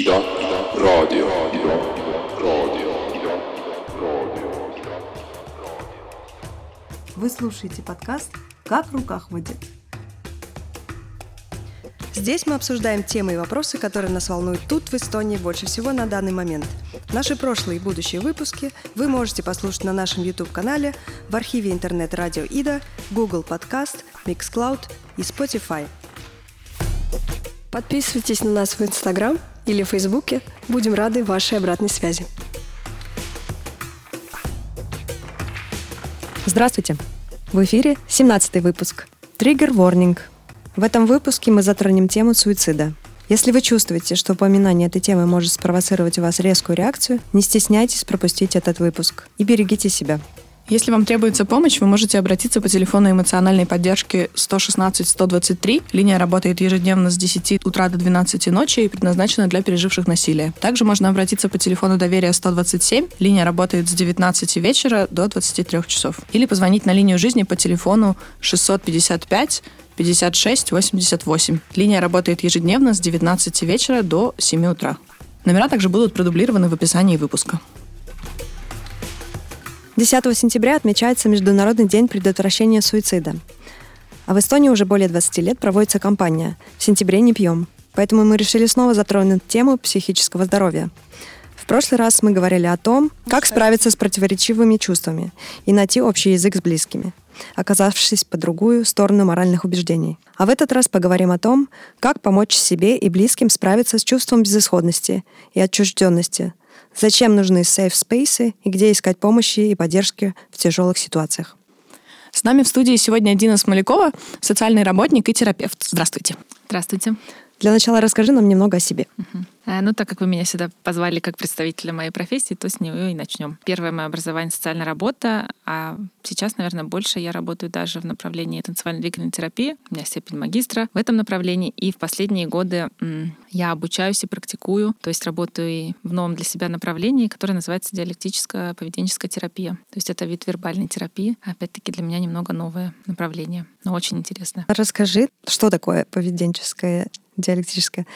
Ida, Ida, Radio, Ida, Radio, Ida, Radio. Вы слушаете подкаст «Как в руках ходит». Здесь мы обсуждаем темы и вопросы, которые нас волнуют тут, в Эстонии, больше всего на данный момент. Наши прошлые и будущие выпуски вы можете послушать на нашем YouTube-канале, в архиве интернет-радио Ида, Google Podcast, Mixcloud и Spotify. Подписывайтесь на нас в Instagram или в Фейсбуке. Будем рады вашей обратной связи. Здравствуйте! В эфире 17 выпуск. Триггер Warning. В этом выпуске мы затронем тему суицида. Если вы чувствуете, что упоминание этой темы может спровоцировать у вас резкую реакцию, не стесняйтесь пропустить этот выпуск и берегите себя. Если вам требуется помощь, вы можете обратиться по телефону эмоциональной поддержки 116-123. Линия работает ежедневно с 10 утра до 12 ночи и предназначена для переживших насилие. Также можно обратиться по телефону доверия 127. Линия работает с 19 вечера до 23 часов. Или позвонить на линию жизни по телефону 655 56 88. Линия работает ежедневно с 19 вечера до 7 утра. Номера также будут продублированы в описании выпуска. 10 сентября отмечается Международный день предотвращения суицида. А в Эстонии уже более 20 лет проводится кампания «В сентябре не пьем». Поэтому мы решили снова затронуть тему психического здоровья. В прошлый раз мы говорили о том, как справиться с противоречивыми чувствами и найти общий язык с близкими, оказавшись по другую сторону моральных убеждений. А в этот раз поговорим о том, как помочь себе и близким справиться с чувством безысходности и отчужденности, зачем нужны safe spaces и где искать помощи и поддержки в тяжелых ситуациях. С нами в студии сегодня Дина Смолякова, социальный работник и терапевт. Здравствуйте. Здравствуйте. Для начала расскажи нам немного о себе. Э, Ну, так как вы меня сюда позвали как представителя моей профессии, то с нее и начнем. Первое мое образование — социальная работа, а сейчас, наверное, больше я работаю даже в направлении танцевально-двигательной терапии. У меня степень магистра в этом направлении, и в последние годы я обучаюсь и практикую, то есть работаю и в новом для себя направлении, которое называется диалектическая поведенческая терапия. То есть это вид вербальной терапии. Опять-таки для меня немного новое направление, но очень интересное. Расскажи, что такое поведенческое, диалектическое,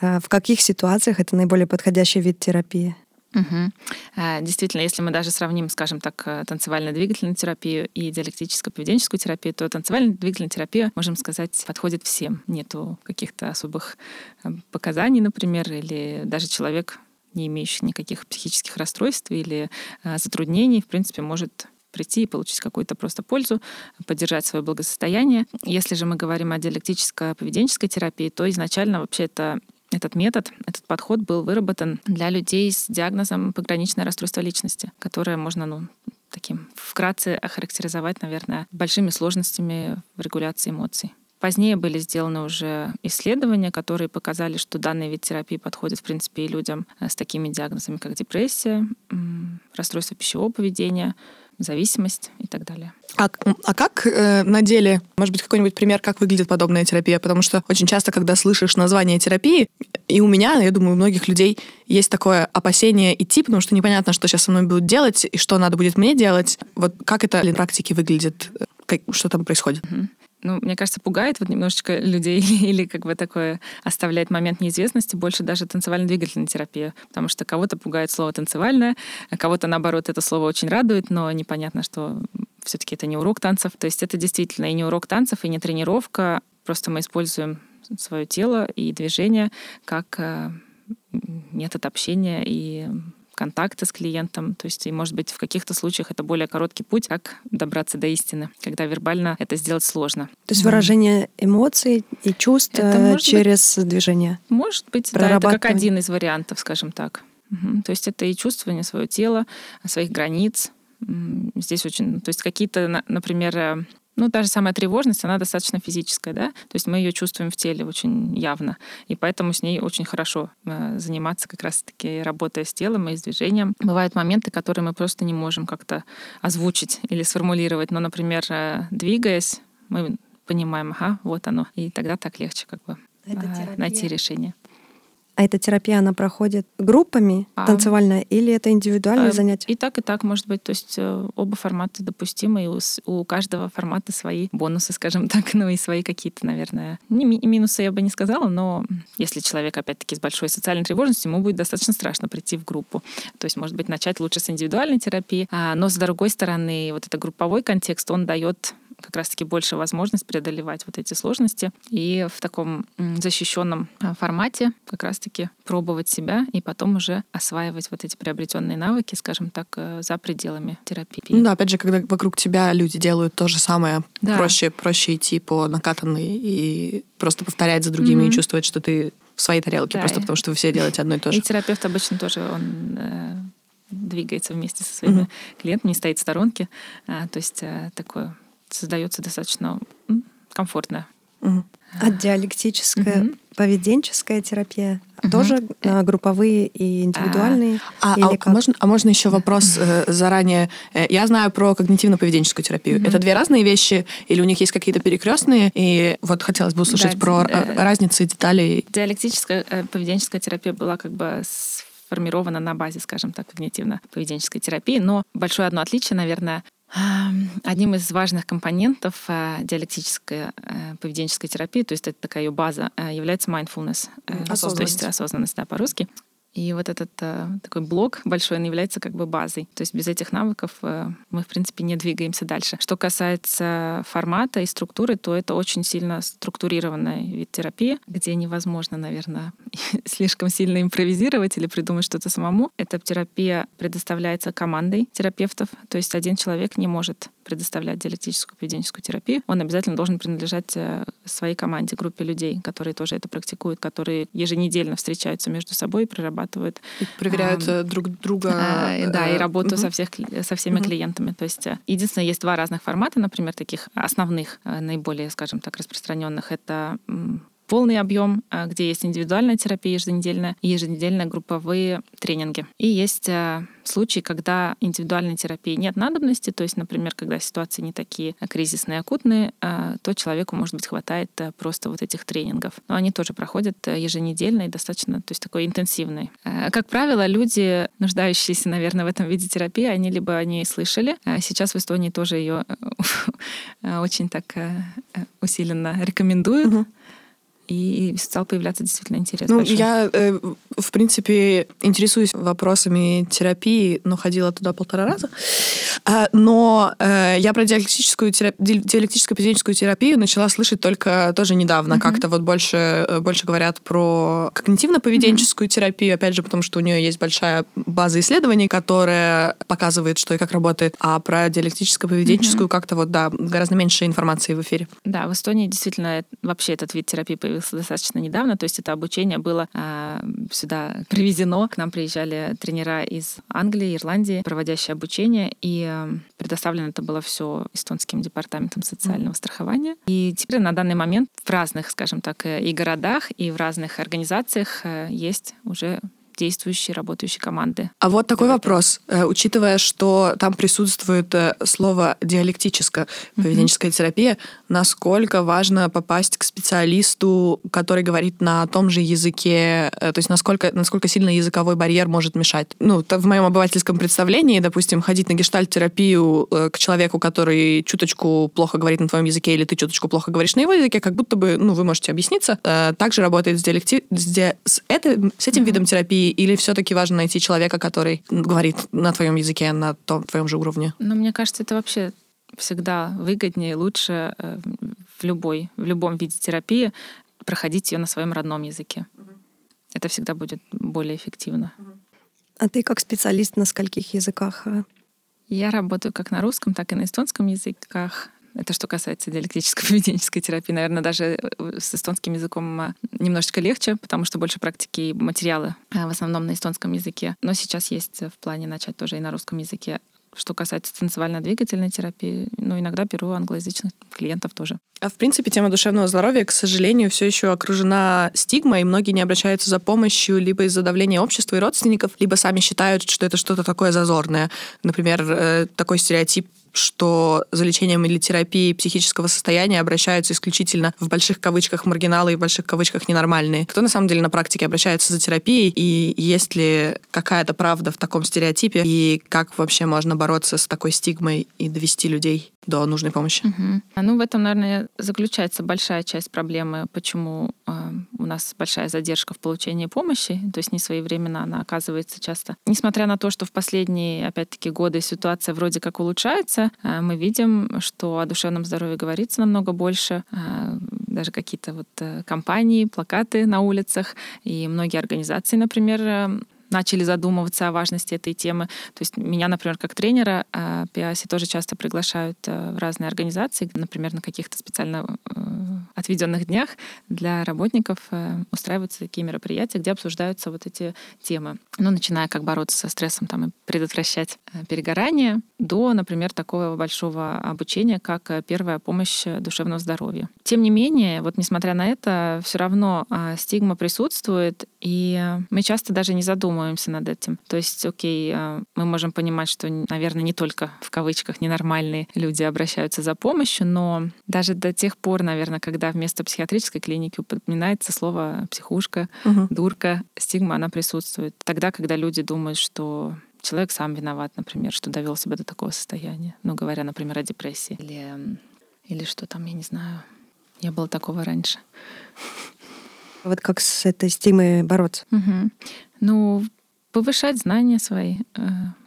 э, в каких ситуациях это наиболее подходящий вид терапии? А, Действительно, если мы даже сравним, скажем так, э, танцевально-двигательную терапию и диалектическо-поведенческую терапию, то танцевально-двигательная терапия, можем сказать, подходит всем. Нету каких-то особых э, показаний, например, или даже человек, не имеющий никаких психических расстройств или э, затруднений, в принципе, может прийти и получить какую-то просто пользу, поддержать свое благосостояние. Если же мы говорим о диалектическо-поведенческой терапии, то изначально вообще это этот метод, этот подход был выработан для людей с диагнозом пограничное расстройство личности, которое можно, ну, таким вкратце охарактеризовать, наверное, большими сложностями в регуляции эмоций. Позднее были сделаны уже исследования, которые показали, что данный вид терапии подходит, в принципе, и людям э, с такими диагнозами, как депрессия, расстройство пищевого поведения, зависимость и так далее. А, а как э, на деле, может быть, какой-нибудь пример, как выглядит подобная терапия? Потому что очень часто, когда слышишь название терапии, и у меня, я думаю, у многих людей есть такое опасение идти, потому что непонятно, что сейчас со мной будут делать и что надо будет мне делать. Вот как это на практике выглядит? Как, что там происходит? Мгм. Ну, мне кажется, пугает вот немножечко людей или как бы такое оставляет момент неизвестности больше даже танцевально-двигательная терапия, потому что кого-то пугает слово танцевальное, а кого-то, наоборот, это слово очень радует, но непонятно, что все-таки это не урок танцев. То есть это действительно и не урок танцев, и не тренировка, просто мы используем свое тело и движение как э, метод общения и контакта с клиентом. То есть, и, может быть, в каких-то случаях это более короткий путь, как добраться до истины, когда вербально это сделать сложно. То есть выражение эмоций и чувств Это э, может быть- через движение. Может быть, да, это как один из вариантов, скажем так. Мгм. То есть это и чувствование своего тела, своих границ. Здесь очень, то есть какие-то, на- например, э, ну, та же самая тревожность, она достаточно физическая, да, то есть мы ее чувствуем в теле очень явно, и поэтому с ней очень хорошо э, заниматься как раз-таки работая с телом и с движением. Бывают моменты, которые мы просто не можем как-то озвучить или сформулировать, но, например, э, двигаясь, мы понимаем, ага, вот оно, и тогда так легче как бы э, найти решение. А эта терапия, она проходит группами А. танцевальная или это индивидуальное Э, занятие? И так, и так может быть. То есть э, оба формата допустимы, и у, у каждого формата свои бонусы, скажем так, ну и свои какие-то, наверное, не ми- минусы я бы не сказала, но если человек, опять-таки, с большой социальной тревожностью, ему будет достаточно страшно прийти в группу. То есть, может быть, начать лучше с индивидуальной терапии, а, но с другой стороны, вот этот групповой контекст, он дает как раз-таки больше возможность преодолевать вот эти сложности и в таком защищенном а, формате как раз-таки пробовать себя и потом уже осваивать вот эти приобретенные навыки, скажем так, э, за пределами терапии. Ну да, опять же, когда вокруг тебя люди делают то же самое, Да. проще, проще идти по накатанной и просто повторять за другими Мгм. и чувствовать, что ты в своей тарелке, Да, просто и- потому что вы все делаете одно и то И же. терапевт обычно тоже он э, двигается вместе со своими клиентами, не стоит в сторонке. А, то есть э, такое создается достаточно комфортно. А диалектическая, Мгм. поведенческая терапия Мгм. тоже а, групповые и индивидуальные? А, а как? можно, а можно еще вопрос э, заранее? Э, Я знаю про когнитивно-поведенческую терапию. Это две разные вещи, или у них есть какие-то перекрестные? И вот хотелось бы услышать Да, про э, э, разницы, детали. Диалектическая э, поведенческая терапия была как бы сформирована на базе, скажем так, когнитивно-поведенческой терапии, но большое одно отличие, наверное, Одним из важных компонентов э, диалектической э, поведенческой терапии, то есть это такая ее база, э, является mindfulness, э, то Осознанность. есть осознанность, да, по-русски. И вот этот э, такой блок большой, он является как бы базой. То есть без этих навыков э, мы, в принципе, не двигаемся дальше. Что касается формата и структуры, то это очень сильно структурированная вид терапии, где невозможно, наверное, слишком сильно импровизировать или придумать что-то самому. Эта терапия предоставляется командой терапевтов, то есть один человек не может предоставлять диалектическую поведенческую терапию, он обязательно должен принадлежать э, своей команде, группе людей, которые тоже это практикуют, которые еженедельно встречаются между собой и прорабатывают И проверяют э, друг друга. а, и Да, и э, работу мгм. со, всех, со всеми Мгм. клиентами. То есть, э, единственное, есть два разных формата, например, таких основных, э, наиболее, скажем так, распространенных. Это полный объем, э, где есть индивидуальная терапия еженедельная и еженедельные групповые тренинги. И есть э, случаи, когда индивидуальной терапии нет надобности, то есть, например, когда ситуации не такие э, кризисные, акутные, то человеку, может быть, хватает просто вот этих тренингов. Но они тоже проходят еженедельно и достаточно, то есть такой интенсивный. Как правило, люди, нуждающиеся, наверное, в этом виде терапии, они либо о ней слышали, а сейчас в Эстонии тоже ее э, очень так э, э, усиленно рекомендуют. Мгм. И стал появляться действительно интерес. Ну, большой. я, э, в принципе, интересуюсь вопросами терапии, но ходила туда полтора раза. А, Но э, я про диалектическую, терап- диалектическую поведенческую терапию начала слышать только тоже недавно. Мгм. Как-то вот больше, э, больше говорят про когнитивно-поведенческую терапию, опять же, потому что у нее есть большая база исследований, которая показывает, что и как работает. А про диалектическо-поведенческую как-то вот, да, гораздо меньше информации в эфире. Да, в Эстонии действительно вообще этот вид терапии появился достаточно недавно. То есть это обучение было а, сюда привезено. К нам приезжали тренера из Англии, Ирландии, проводящие обучение. И а, предоставлено это было все эстонским департаментом социального страхования. И теперь на данный момент в разных, скажем так, э, и городах, и в разных организациях э, есть уже действующие, работающие команды. А вот такой вопрос. Э, Учитывая, что там присутствует э, слово диалектическая поведенческая терапия, насколько важно попасть к специалисту, который говорит на том же языке, э, то есть насколько, насколько сильно языковой барьер может мешать? Ну, в моем обывательском представлении, допустим, ходить на гештальт-терапию к человеку, который чуточку плохо говорит на твоем языке, или ты чуточку плохо говоришь на его языке, как будто бы, ну, вы можете объясниться. Также работает с, диалекти... с, ди- с, это- с этим видом терапии, или все-таки важно найти человека, который говорит на твоем языке, на том твоем же уровне? Но мне кажется, это вообще всегда выгоднее, лучше э, в любой, в любом виде терапии проходить ее на своем родном языке. Это всегда будет более эффективно. А ты как специалист на скольких языках? Я работаю как на русском, так и на эстонском языках. Это что касается диалектической поведенческой терапии. Наверное, даже э, с эстонским языком э, немножечко легче, потому что больше практики и материалы э, в основном на эстонском языке. Но сейчас есть в плане начать тоже и на русском языке. Что касается танцевально-двигательной терапии, ну, иногда беру англоязычных клиентов тоже. А в принципе, тема душевного здоровья, к сожалению, все еще окружена стигмой, и многие не обращаются за помощью либо из-за давления общества и родственников, либо сами считают, что это что-то такое зазорное. Например, такой стереотип что за лечением или терапией психического состояния обращаются исключительно в больших кавычках маргиналы и в больших кавычках ненормальные. Кто на самом деле на практике обращается за терапией, и есть ли какая-то правда в таком стереотипе, и как вообще можно бороться с такой стигмой и довести людей до нужной помощи. Угу. Ну, в этом, наверное, заключается большая часть проблемы, почему э, у нас большая задержка в получении помощи, то есть не своевременно она оказывается часто. Несмотря на то, что в последние, опять-таки, годы ситуация вроде как улучшается, э, мы видим, что о душевном здоровье говорится намного больше, э, даже какие-то вот э, компании, плакаты на улицах, и многие организации, например, э, начали задумываться о важности этой темы. То есть меня, например, как тренера а, Пиаси тоже часто приглашают э, в разные организации, например, на каких-то специально э, отведенных днях для работников э, устраиваются такие мероприятия, где обсуждаются вот эти темы. Ну, начиная как бороться со стрессом там, и предотвращать перегорание, до, например, такого большого обучения, как первая помощь душевного здоровья. Тем не менее, вот несмотря на это, все равно а, стигма присутствует, и мы часто даже не задумываемся, задумываемся над этим. То есть, окей, а, мы можем понимать, что, наверное, не только в кавычках ненормальные люди обращаются за помощью, но даже до тех пор, наверное, когда вместо психиатрической клиники упоминается слово психушка, угу. дурка, стигма, она присутствует. Тогда, когда люди думают, что человек сам виноват, например, что довел себя до такого состояния. Ну, говоря, например, о депрессии. Или, или что там, я не знаю. Не было такого раньше. Вот как с этой стигмой бороться? Угу. Ну, повышать знания свои, э,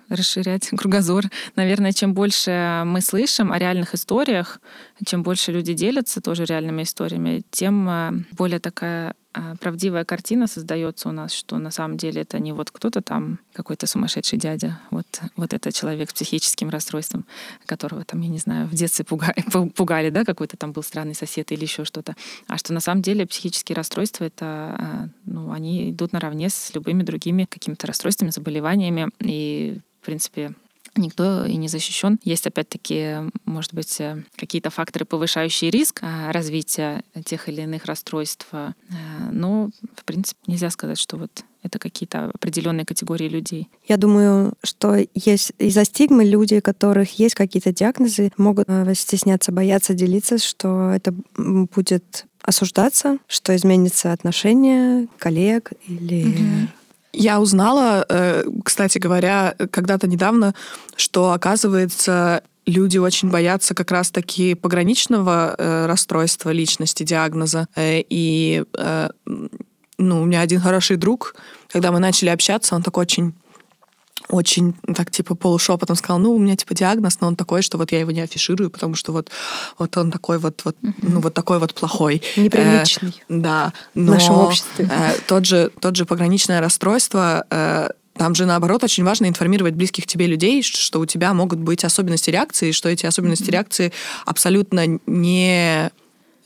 расширять кругозор. Наверное, чем больше мы слышим о реальных историях, чем больше люди делятся тоже реальными историями, тем э, более такая правдивая картина создается у нас, что на самом деле это не вот кто-то там, какой-то сумасшедший дядя, вот, вот это человек с психическим расстройством, которого там, я не знаю, в детстве пугали, пугали да, какой-то там был странный сосед или еще что-то. А что на самом деле психические расстройства, это, а, ну, они идут наравне с любыми другими какими-то расстройствами, заболеваниями, и, в принципе, никто и не защищен. Есть, опять-таки, может быть, э, какие-то факторы, повышающие риск а, развития тех или иных расстройств. Э, но, в принципе, нельзя сказать, что вот это какие-то определенные категории людей. Я думаю, что есть из-за стигмы люди, у которых есть какие-то диагнозы, могут э, стесняться, бояться делиться, что это будет осуждаться, что изменится отношение коллег или угу. Я узнала, э, кстати говоря, когда-то недавно, что, оказывается, люди очень боятся как раз-таки пограничного э, расстройства личности, диагноза. Э, и ну, у меня один хороший друг, когда мы начали общаться, он такой очень очень так типа полушепотом сказал, ну, у меня типа диагноз, но он такой, что вот я его не афиширую, потому что вот, вот он такой вот, вот uh-huh. ну, вот такой вот плохой. Неприличный. Э, да. Но, в нашем обществе. Э, тот, же, тот же пограничное расстройство, э, там же, наоборот, очень важно информировать близких тебе людей, что у тебя могут быть особенности реакции, что эти особенности реакции абсолютно не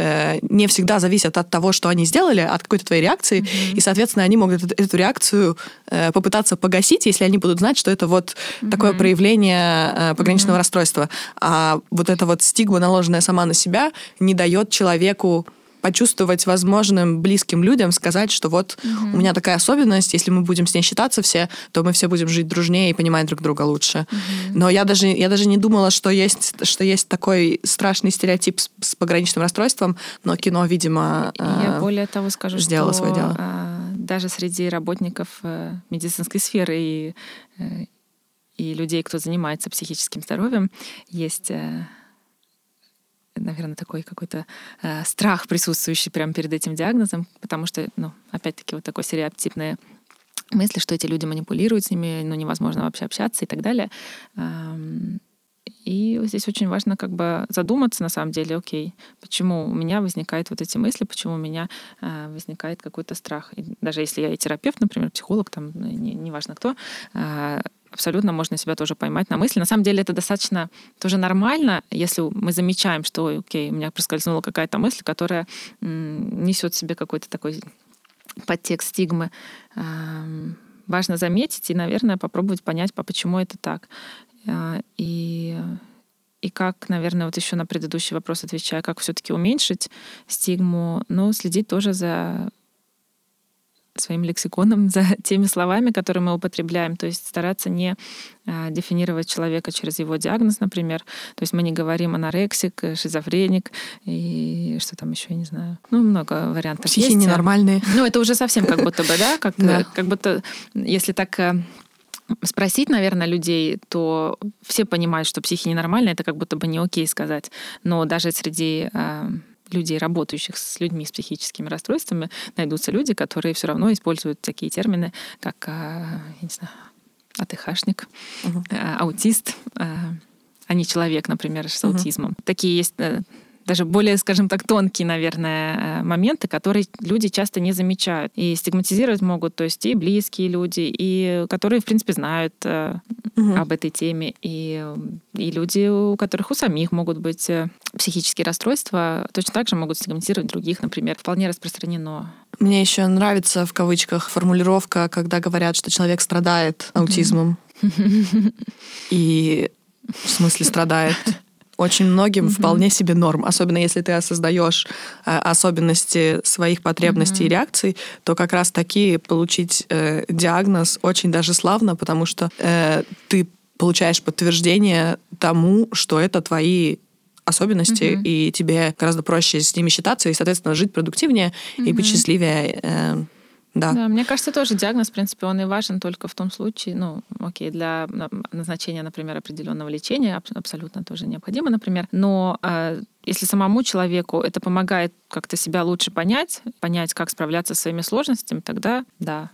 Э, не всегда зависят от того, что они сделали, от какой-то твоей реакции, mm-hmm. и, соответственно, они могут эту, эту реакцию э, попытаться погасить, если они будут знать, что это вот mm-hmm. такое проявление э, пограничного mm-hmm. расстройства. А вот эта вот стигма, наложенная сама на себя, не дает человеку почувствовать возможным близким людям, сказать, что вот угу. у меня такая особенность, если мы будем с ней считаться все, то мы все будем жить дружнее и понимать друг друга лучше. Угу. Но я даже, я даже не думала, что есть, что есть такой страшный стереотип с, с пограничным расстройством, но кино, видимо, Я э, более того скажу, сделало что свое дело. Э, даже среди работников э, медицинской сферы и, э, и людей, кто занимается психическим здоровьем, есть э, наверное, такой какой-то э, страх присутствующий прямо перед этим диагнозом, потому что, ну, опять-таки, вот такой стереотипные мысли, что эти люди манипулируют с ними, ну, невозможно вообще общаться и так далее. И здесь очень важно как бы задуматься на самом деле, окей, почему у меня возникают вот эти мысли, почему у меня э, возникает какой-то страх. И даже если я и терапевт, например, психолог, там, неважно не кто, э, абсолютно можно себя тоже поймать на мысли. На самом деле это достаточно тоже нормально, если мы замечаем, что, окей, у меня проскользнула какая-то мысль, которая несет в себе какой-то такой подтекст стигмы. Важно заметить и, наверное, попробовать понять, почему это так. А, и и как, наверное, вот еще на предыдущий вопрос отвечая, как все-таки уменьшить стигму, но следить тоже за своим лексиконом за теми словами, которые мы употребляем. То есть стараться не а, дефинировать человека через его диагноз, например. То есть мы не говорим анорексик, шизофреник и что там еще, я не знаю. Ну, много вариантов Психи есть. ненормальные. Ну, это уже совсем как будто бы, да? Как, Да. как будто, если так э, спросить, наверное, людей, то все понимают, что психи ненормальные, это как будто бы не окей сказать. Но даже среди э, людей, работающих с людьми с психическими расстройствами, найдутся люди, которые все равно используют такие термины, как, э, я не знаю, АТХшник, Мгм. э, аутист, э, а не человек, например, с Мгм. аутизмом. Такие есть даже более, скажем так, тонкие, наверное, э, моменты, которые люди часто не замечают. И стигматизировать могут, то есть и близкие люди, и которые, в принципе, знают Мгм. об этой теме, и, э, и люди, у которых у самих могут быть психические расстройства, точно так же могут стигматизировать других, например. Вполне распространено. Мне еще нравится в кавычках формулировка, когда говорят, что человек страдает аутизмом. И в смысле страдает. Очень многим вполне себе норм, особенно если ты осознаешь э, особенности своих потребностей и реакций, то как раз таки получить э, диагноз очень даже славно, потому что э, ты получаешь подтверждение тому, что это твои особенности, Мгм. и тебе гораздо проще с ними считаться и, соответственно, жить продуктивнее и быть счастливее. э, да. Да, мне кажется, тоже диагноз, в принципе, он и важен только в том случае, ну, окей, для на- назначения, например, определенного лечения аб- абсолютно тоже необходимо, например. Но э, если самому человеку это помогает как-то себя лучше понять, понять, как справляться со своими сложностями, тогда да.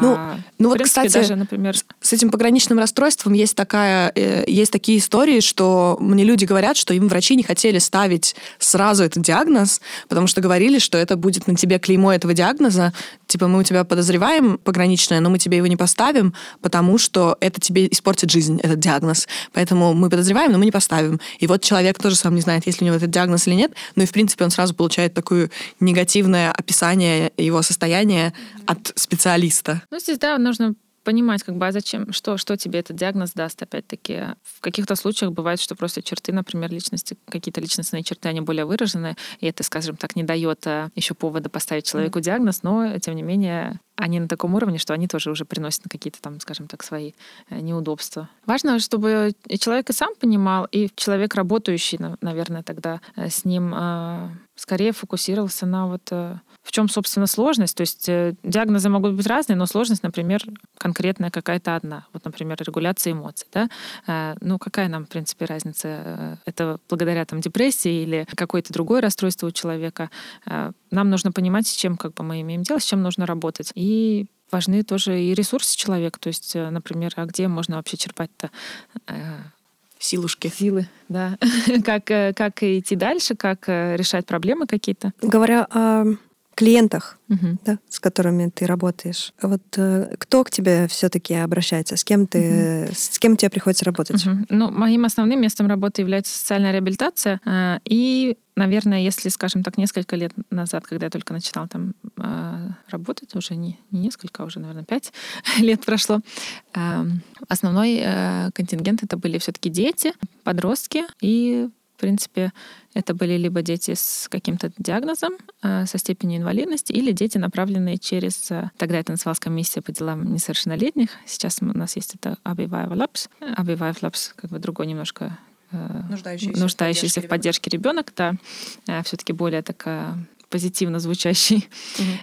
Ну, А, ну в вот, принципе, кстати, даже, например, С этим пограничным расстройством есть такая, э, есть такие истории, что мне люди говорят, что им врачи не хотели ставить сразу этот диагноз, потому что говорили, что это будет на тебе клеймо этого диагноза. Типа мы у тебя подозреваем пограничное, но мы тебе его не поставим, потому что это тебе испортит жизнь, этот диагноз. Поэтому мы подозреваем, но мы не поставим. И вот человек тоже сам не знает, есть ли у него этот диагноз или нет, но и в принципе он сразу получает такое негативное описание его состояния от специалиста. Ну, здесь, да, нужно понимать, как бы, а зачем, что, что тебе этот диагноз даст, опять-таки. В каких-то случаях бывает, что просто черты, например, личности, какие-то личностные черты, они более выражены, и это, скажем так, не дает еще повода поставить человеку диагноз, но, тем не менее, они на таком уровне, что они тоже уже приносят какие-то там, скажем так, свои э, неудобства. Важно, чтобы человек и сам понимал, и человек, работающий, на- наверное, тогда э, с ним э, скорее фокусировался на вот э, в чем, собственно, сложность. То есть э, диагнозы могут быть разные, но сложность, например, конкретная какая-то одна. Вот, например, регуляция эмоций. Да? Э, Ну, какая нам, в принципе, разница? Э, Это благодаря там, депрессии или какое-то другое расстройство у человека. Э, Нам нужно понимать, с чем как бы, мы имеем дело, с чем нужно работать. И важны тоже и ресурсы человека. То есть, э, например, а где можно вообще черпать-то э, Силушки. силы, да, как, как идти дальше, как решать проблемы какие-то. Говоря о клиентах, Мгм. да, с которыми ты работаешь, вот э, кто к тебе все-таки обращается, с кем ты, с кем тебе приходится работать? Мгм. Ну, моим основным местом работы является социальная реабилитация. э, И, наверное, если, скажем так, несколько лет назад, когда я только начинала там э, работать, уже не, не несколько, а уже, наверное, пять лет прошло, э, основной э, контингент это были все-таки дети, подростки и в принципе, это были либо дети с каким-то диагнозом, э, со степенью инвалидности, или дети, направленные через... э, Тогда это называлась комиссия по делам несовершеннолетних. Сейчас у нас есть это Abivive Labs. Abivive Labs как бы другой немножко э, Нуждающийся в нуждающийся в поддержке ребенок, да, все-таки более такая позитивно звучащий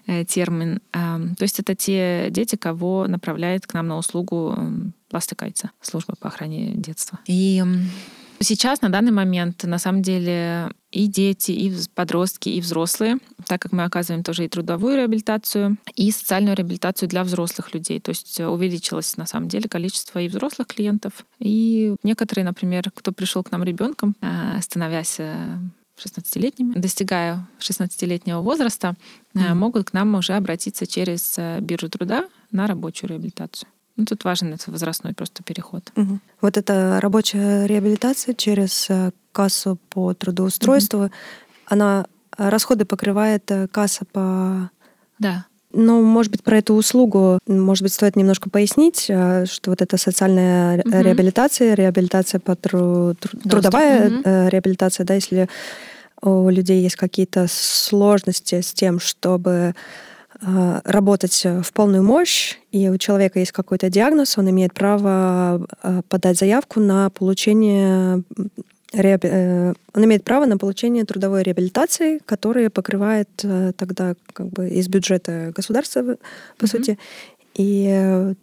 э, термин. Ам, То есть это те дети, кого направляет к нам на услугу Пластикайца, служба по охране детства. И сейчас, на данный момент, на самом деле, и дети, и подростки, и взрослые, так как мы оказываем тоже и трудовую реабилитацию, и социальную реабилитацию для взрослых людей. То есть э, увеличилось, на самом деле, количество и взрослых клиентов, и некоторые, например, кто пришел к нам ребенком, э, становясь э, 16-летними, достигая 16-летнего возраста, э, Мгм. могут к нам уже обратиться через э, биржу труда на рабочую реабилитацию. Ну, тут важен этот возрастной просто переход. Мгм. Вот эта рабочая реабилитация через э, кассу по трудоустройству, она э, расходы покрывает э, касса по Да. Ну, может быть, про эту услугу, может быть, стоит немножко пояснить, что вот эта социальная Мгм. реабилитация, реабилитация по тру- тру- трудовая э, реабилитация, да, если у людей есть какие-то сложности с тем, чтобы работать в полную мощь, и у человека есть какой-то диагноз, он имеет право э, подать заявку на получение он имеет право на получение трудовой реабилитации, которая покрывает тогда как бы из бюджета государства, по mm-hmm. сути. И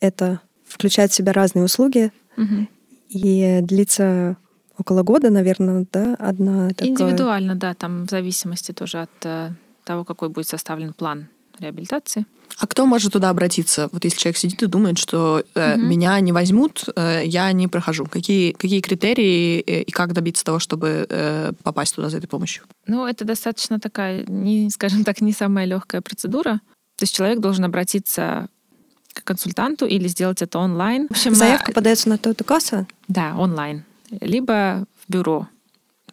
это включает в себя разные услуги mm-hmm. и длится около года, наверное, да, одна такая... Индивидуально, да, там в зависимости тоже от э, того, какой будет составлен план реабилитации. А кто может туда обратиться? Вот если человек сидит и думает, что э, угу. меня не возьмут, э, я не прохожу. Какие, какие критерии э, и как добиться того, чтобы э, попасть туда за этой помощью? Ну, это достаточно такая, не, скажем так, не самая легкая процедура. То есть человек должен обратиться к консультанту или сделать это онлайн. В общем, Заявка а... подается на тот касса? Да, онлайн либо в бюро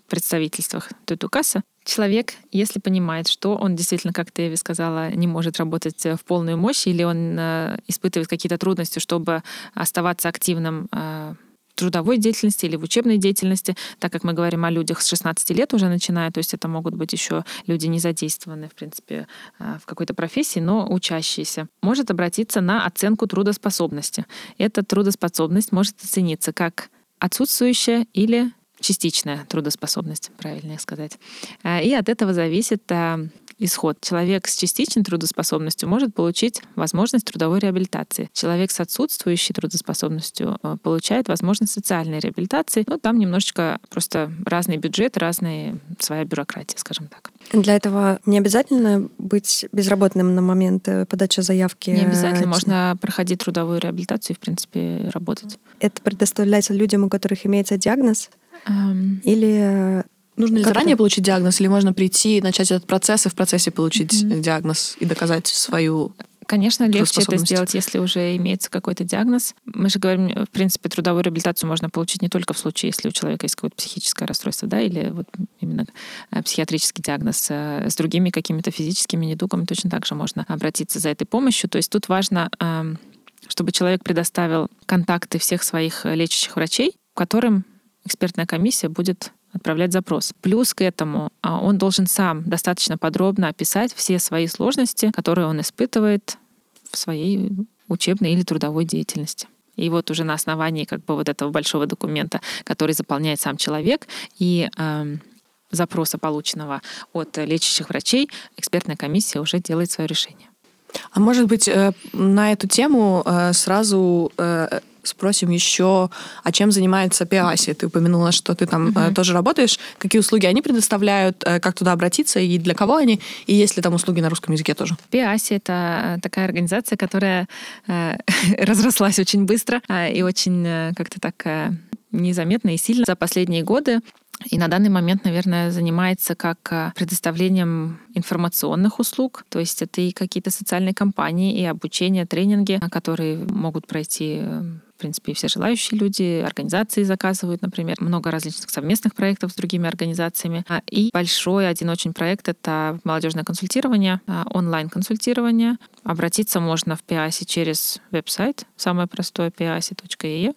представительствах Тутукаса. Человек, если понимает, что он действительно, как ты сказала, не может работать в полную мощь, или он э, испытывает какие-то трудности, чтобы оставаться активным э, в трудовой деятельности или в учебной деятельности, так как мы говорим о людях с 16 лет уже начиная, то есть это могут быть еще люди не задействованные, в принципе, э, в какой-то профессии, но учащиеся, может обратиться на оценку трудоспособности. Эта трудоспособность может оцениться как отсутствующая или частичная трудоспособность, правильнее сказать. А, и от этого зависит а, исход. Человек с частичной трудоспособностью может получить возможность трудовой реабилитации. Человек с отсутствующей трудоспособностью а, получает возможность социальной реабилитации. Ну, там немножечко просто разный бюджет, разная своя бюрократия, скажем так. Для этого не обязательно быть безработным на момент э, подачи заявки? Не обязательно. Можно проходить трудовую реабилитацию и, в принципе, работать. Это предоставляется людям, у которых имеется диагноз? Um... Или Нужно ли как заранее это? получить диагноз, или можно прийти, начать этот процесс и в процессе получить mm-hmm. диагноз и доказать свою Конечно, легче это сделать, если уже имеется какой-то диагноз. Мы же говорим, в принципе, трудовую реабилитацию можно получить не только в случае, если у человека есть какое-то психическое расстройство, да, или вот именно э, психиатрический диагноз. Э, с другими какими-то физическими недугами точно так же можно обратиться за этой помощью. То есть тут важно эм, чтобы человек предоставил контакты всех своих лечащих врачей, которым экспертная комиссия будет отправлять запрос. Плюс к этому а, он должен сам достаточно подробно описать все свои сложности, которые он испытывает в своей учебной или трудовой деятельности. И вот уже на основании как бы вот этого большого документа, который заполняет сам человек, и э, запроса, полученного от лечащих врачей, экспертная комиссия уже делает свое решение. А может быть, э, на эту тему э, сразу э, спросим еще, а чем занимается Пиаси? Ты упомянула, что ты там uh-huh. тоже работаешь. Какие услуги они предоставляют, как туда обратиться и для кого они? И есть ли там услуги на русском языке тоже? Пиаси — это такая организация, которая разрослась очень быстро и очень как-то так незаметно и сильно за последние годы. И на данный момент, наверное, занимается как предоставлением информационных услуг, то есть это и какие-то социальные кампании, и обучение, тренинги, которые могут пройти в принципе, все желающие люди, организации заказывают, например, много различных совместных проектов с другими организациями. А, и большой один очень проект — это молодежное консультирование, а, онлайн-консультирование. Обратиться можно в PIASI через веб-сайт, самое простое, piasi.ee.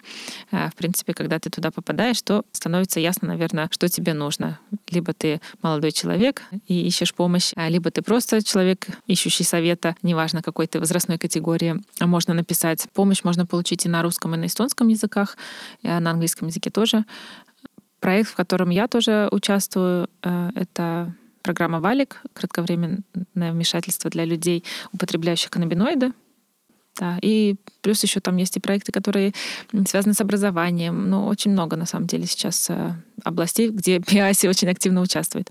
А, в принципе, когда ты туда попадаешь, то становится ясно, наверное, что тебе нужно. Либо ты молодой человек и ищешь помощь, либо ты просто человек, ищущий совета, неважно какой ты возрастной категории. Можно написать помощь, можно получить и на русском, и на эстонском языках, и на английском языке тоже. Проект, в котором я тоже участвую, э, это программа «Валик», кратковременное вмешательство для людей, употребляющих каннабиноиды. Да, и плюс еще там есть и проекты, которые связаны с образованием. Ну, очень много, на самом деле, сейчас э, областей, где ПИАСИ очень активно участвует.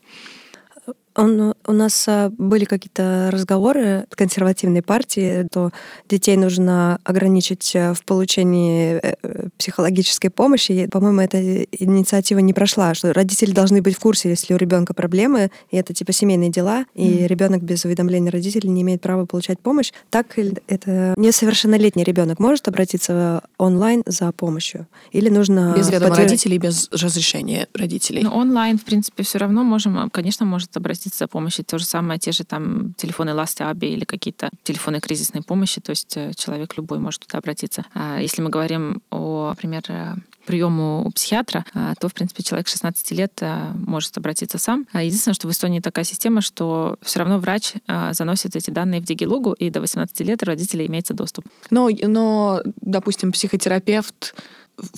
Он, у нас а, были какие-то разговоры консервативной партии, то детей нужно ограничить э, в получении э, психологической помощи. По-моему, эта инициатива не прошла, что родители должны быть в курсе, если у ребенка проблемы, и это типа семейные дела, и mm. ребенок без уведомления родителей не имеет права получать помощь. Так это несовершеннолетний ребенок может обратиться онлайн за помощью? Или нужно... Без ведома подтвер... родителей, без разрешения родителей? Ну, онлайн, в принципе, все равно можем, конечно, может обратиться обратиться за помощью. То же самое, те же там телефоны Last Аби или какие-то телефоны кризисной помощи, то есть э, человек любой может туда обратиться. А если мы говорим о, например, э, приему у психиатра, то, в принципе, человек 16 лет может обратиться сам. Единственное, что в Эстонии такая система, что все равно врач заносит эти данные в Дигилугу, и до 18 лет родителей имеется доступ. Но, но допустим, психотерапевт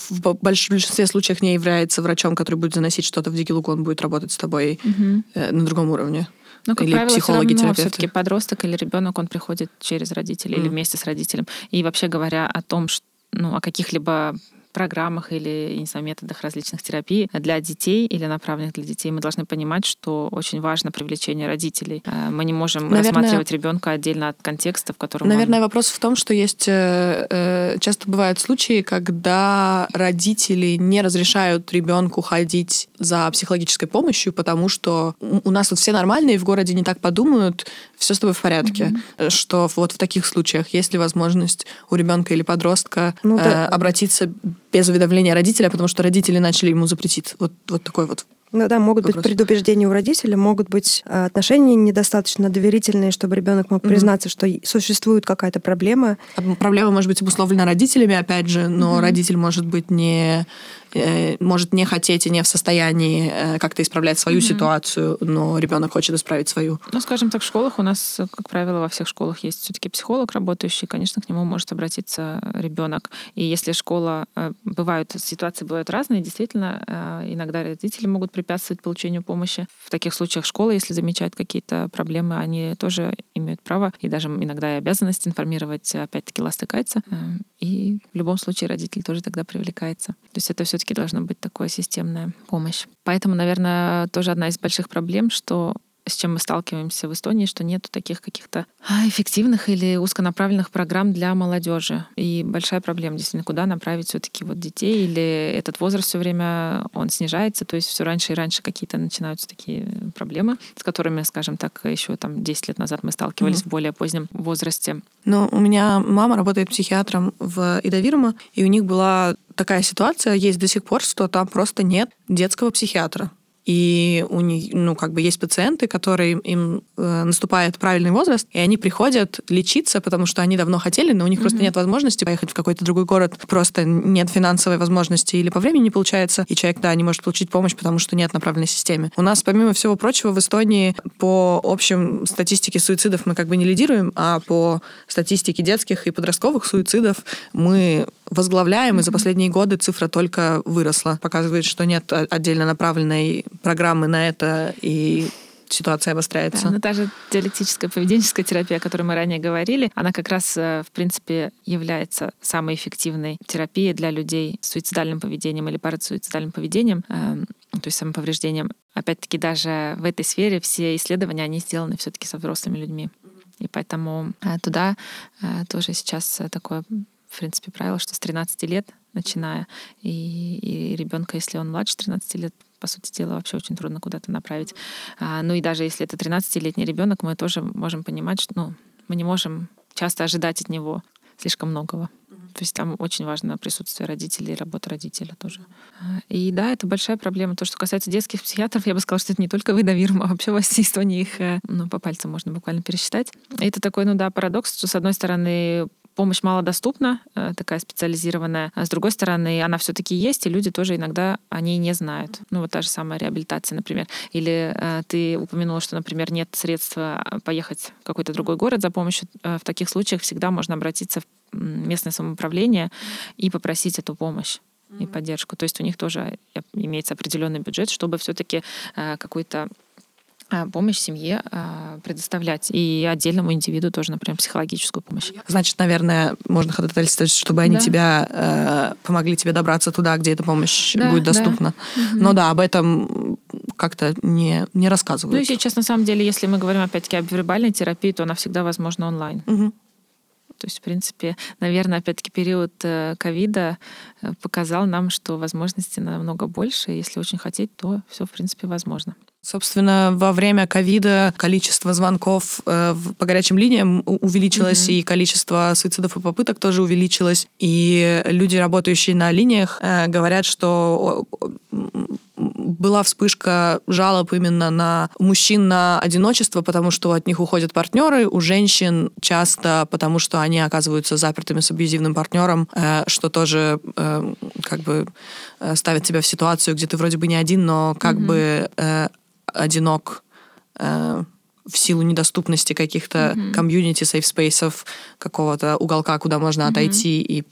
в большинстве случаев не является врачом, который будет заносить что-то в Дигилугу, он будет работать с тобой угу. на другом уровне. Ну, как или правило, психологи, все все-таки подросток или ребенок, он приходит через родителей mm. или вместе с родителем. И вообще говоря о том, что ну, о каких-либо программах или, не знаю, методах различных терапий для детей или направленных для детей, мы должны понимать, что очень важно привлечение родителей. Э, мы не можем Наверное... рассматривать ребенка отдельно от контекста, в котором Наверное, он... вопрос в том, что есть э, э, часто бывают случаи, когда родители не разрешают ребенку ходить за психологической помощью, потому что у нас тут все нормальные, в городе не так подумают, все с тобой в порядке. Mm-hmm. Что вот в таких случаях есть ли возможность у ребенка или подростка ну, да. обратиться без уведомления родителя, потому что родители начали ему запретить. Вот, вот такой вот ну да, могут вопрос. быть предубеждения у родителей, могут быть э, отношения недостаточно доверительные, чтобы ребенок мог признаться, mm-hmm. что существует какая-то проблема. Проблема может быть обусловлена родителями, опять же, но mm-hmm. родитель может быть не может не хотеть и не в состоянии э, как-то исправлять свою mm-hmm. ситуацию, но ребенок хочет исправить свою. Ну, скажем так, в школах у нас, как правило, во всех школах есть все-таки психолог работающий, конечно, к нему может обратиться ребенок. И если школа, э, бывают ситуации бывают разные, действительно, иногда родители могут препятствовать получению помощи. В таких случаях школа, если замечает какие-то проблемы, они тоже имеют право и даже иногда и обязанность информировать, опять-таки, ластыкается. И в любом случае родитель тоже тогда привлекается. То есть это все все-таки должна быть такая системная помощь. Поэтому, наверное, тоже одна из больших проблем, что с чем мы сталкиваемся в Эстонии, что нету таких каких-то а, эффективных или узконаправленных программ для молодежи. И большая проблема действительно, куда направить все-таки вот детей, или этот возраст все время он снижается, то есть все раньше и раньше какие-то начинаются такие проблемы, с которыми, скажем так, еще там 10 лет назад мы сталкивались mm-hmm. в более позднем возрасте. Ну, у меня мама работает психиатром в Идавирума, и у них была такая ситуация, есть до сих пор, что там просто нет детского психиатра и у них, ну, как бы есть пациенты, которые им э, наступает правильный возраст, и они приходят лечиться, потому что они давно хотели, но у них mm-hmm. просто нет возможности поехать в какой-то другой город, просто нет финансовой возможности или по времени не получается, и человек, да, не может получить помощь, потому что нет направленной системе. У нас, помимо всего прочего, в Эстонии по общим статистике суицидов мы как бы не лидируем, а по статистике детских и подростковых суицидов мы возглавляем, и за последние годы цифра только выросла. Показывает, что нет отдельно направленной программы на это, и ситуация обостряется. Да, но та же диалектическая поведенческая терапия, о которой мы ранее говорили, она как раз, э, в принципе, является самой эффективной терапией для людей с суицидальным поведением или парасуицидальным поведением, эм, то есть самоповреждением. Опять-таки, даже в этой сфере все исследования, они сделаны все-таки со взрослыми людьми. И поэтому э, туда э, тоже сейчас такое в принципе, правило, что с 13 лет начиная, и, и ребенка, если он младше 13 лет, по сути дела, вообще очень трудно куда-то направить. А, ну и даже если это 13-летний ребенок, мы тоже можем понимать, что ну, мы не можем часто ожидать от него слишком многого. То есть там очень важно присутствие родителей, работа родителя тоже. А, и да, это большая проблема. То, что касается детских психиатров, я бы сказала, что это не только в Идавирм, а вообще во всей Эстонии их э, ну, по пальцам можно буквально пересчитать. И это такой, ну да, парадокс, что с одной стороны помощь малодоступна, э, такая специализированная. А с другой стороны, она все-таки есть, и люди тоже иногда о ней не знают. Ну, вот та же самая реабилитация, например. Или э, ты упомянула, что, например, нет средства а, поехать в какой-то другой город за помощью. Э, в таких случаях всегда можно обратиться в местное самоуправление и попросить эту помощь и поддержку. То есть у них тоже имеется определенный бюджет, чтобы все-таки какой-то помощь семье а, предоставлять и отдельному индивиду тоже, например, психологическую помощь. Значит, наверное, можно ходатайствовать, чтобы они да. тебя э, помогли тебе добраться туда, где эта помощь да, будет доступна. Да. Но да, об этом как-то не, не рассказывают. Ну и сейчас, на самом деле, если мы говорим опять-таки об вербальной терапии, то она всегда возможна онлайн. Угу. То есть, в принципе, наверное, опять-таки период э, ковида э, показал нам, что возможностей намного больше. Если очень хотеть, то все, в принципе, возможно. Собственно, во время ковида количество звонков э, по горячим линиям увеличилось, mm-hmm. и количество суицидов и попыток тоже увеличилось. И люди, работающие на линиях, э, говорят, что была вспышка жалоб именно на мужчин на одиночество, потому что от них уходят партнеры, у женщин часто потому, что они оказываются запертыми с абьюзивным партнером, э, что тоже как бы ставит тебя в ситуацию, где ты вроде бы не один, но как mm-hmm. бы одинок э, в силу недоступности каких-то mm-hmm. комьюнити, сейфспейсов, какого-то уголка, куда можно mm-hmm. отойти и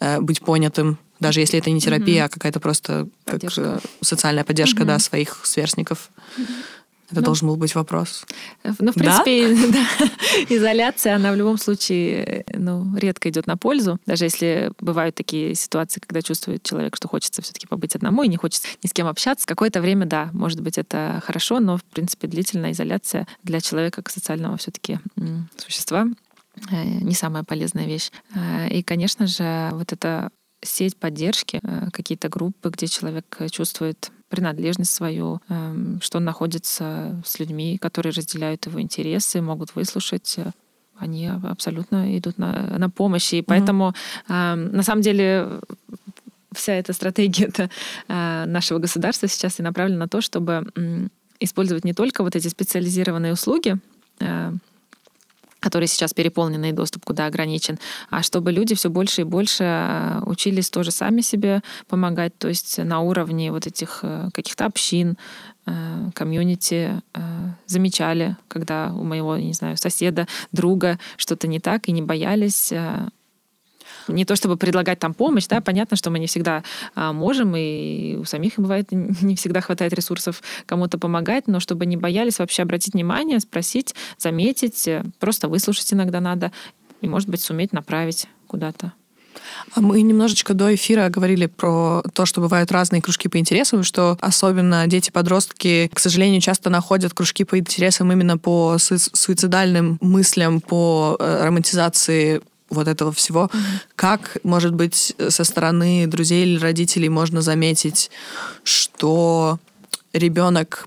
э, быть понятым, даже если это не терапия, mm-hmm. а какая-то просто как, э, социальная поддержка mm-hmm. да, своих сверстников. Mm-hmm. Это ну, должен был быть вопрос. Ну, в принципе, да? да, изоляция, она в любом случае ну, редко идет на пользу. Даже если бывают такие ситуации, когда чувствует человек, что хочется все-таки побыть одному и не хочется ни с кем общаться, какое-то время, да, может быть, это хорошо, но, в принципе, длительная изоляция для человека как социального все-таки существа э, не самая полезная вещь. Э, и, конечно же, вот эта сеть поддержки, э, какие-то группы, где человек чувствует принадлежность свою, эм, что он находится с людьми, которые разделяют его интересы, могут выслушать они абсолютно идут на, на помощь. И поэтому, mm-hmm. э, на самом деле, вся эта стратегия э, нашего государства сейчас и направлена на то, чтобы э, использовать не только вот эти специализированные услуги, э, которые сейчас переполнены и доступ куда ограничен, а чтобы люди все больше и больше э, учились тоже сами себе помогать, то есть на уровне вот этих э, каких-то общин, э, комьюнити замечали, когда у моего, не знаю, соседа, друга что-то не так, и не боялись не то чтобы предлагать там помощь, да, понятно, что мы не всегда а, можем, и у самих бывает не всегда хватает ресурсов кому-то помогать, но чтобы не боялись вообще обратить внимание, спросить, заметить, э, просто выслушать иногда надо, и, может быть, суметь направить куда-то. А мы немножечко до эфира говорили про то, что бывают разные кружки по интересам, что особенно дети-подростки, к сожалению, часто находят кружки по интересам именно по суицидальным мыслям, по э, романтизации вот этого всего. Mm-hmm. Как, может быть, со стороны друзей или родителей можно заметить, что ребенок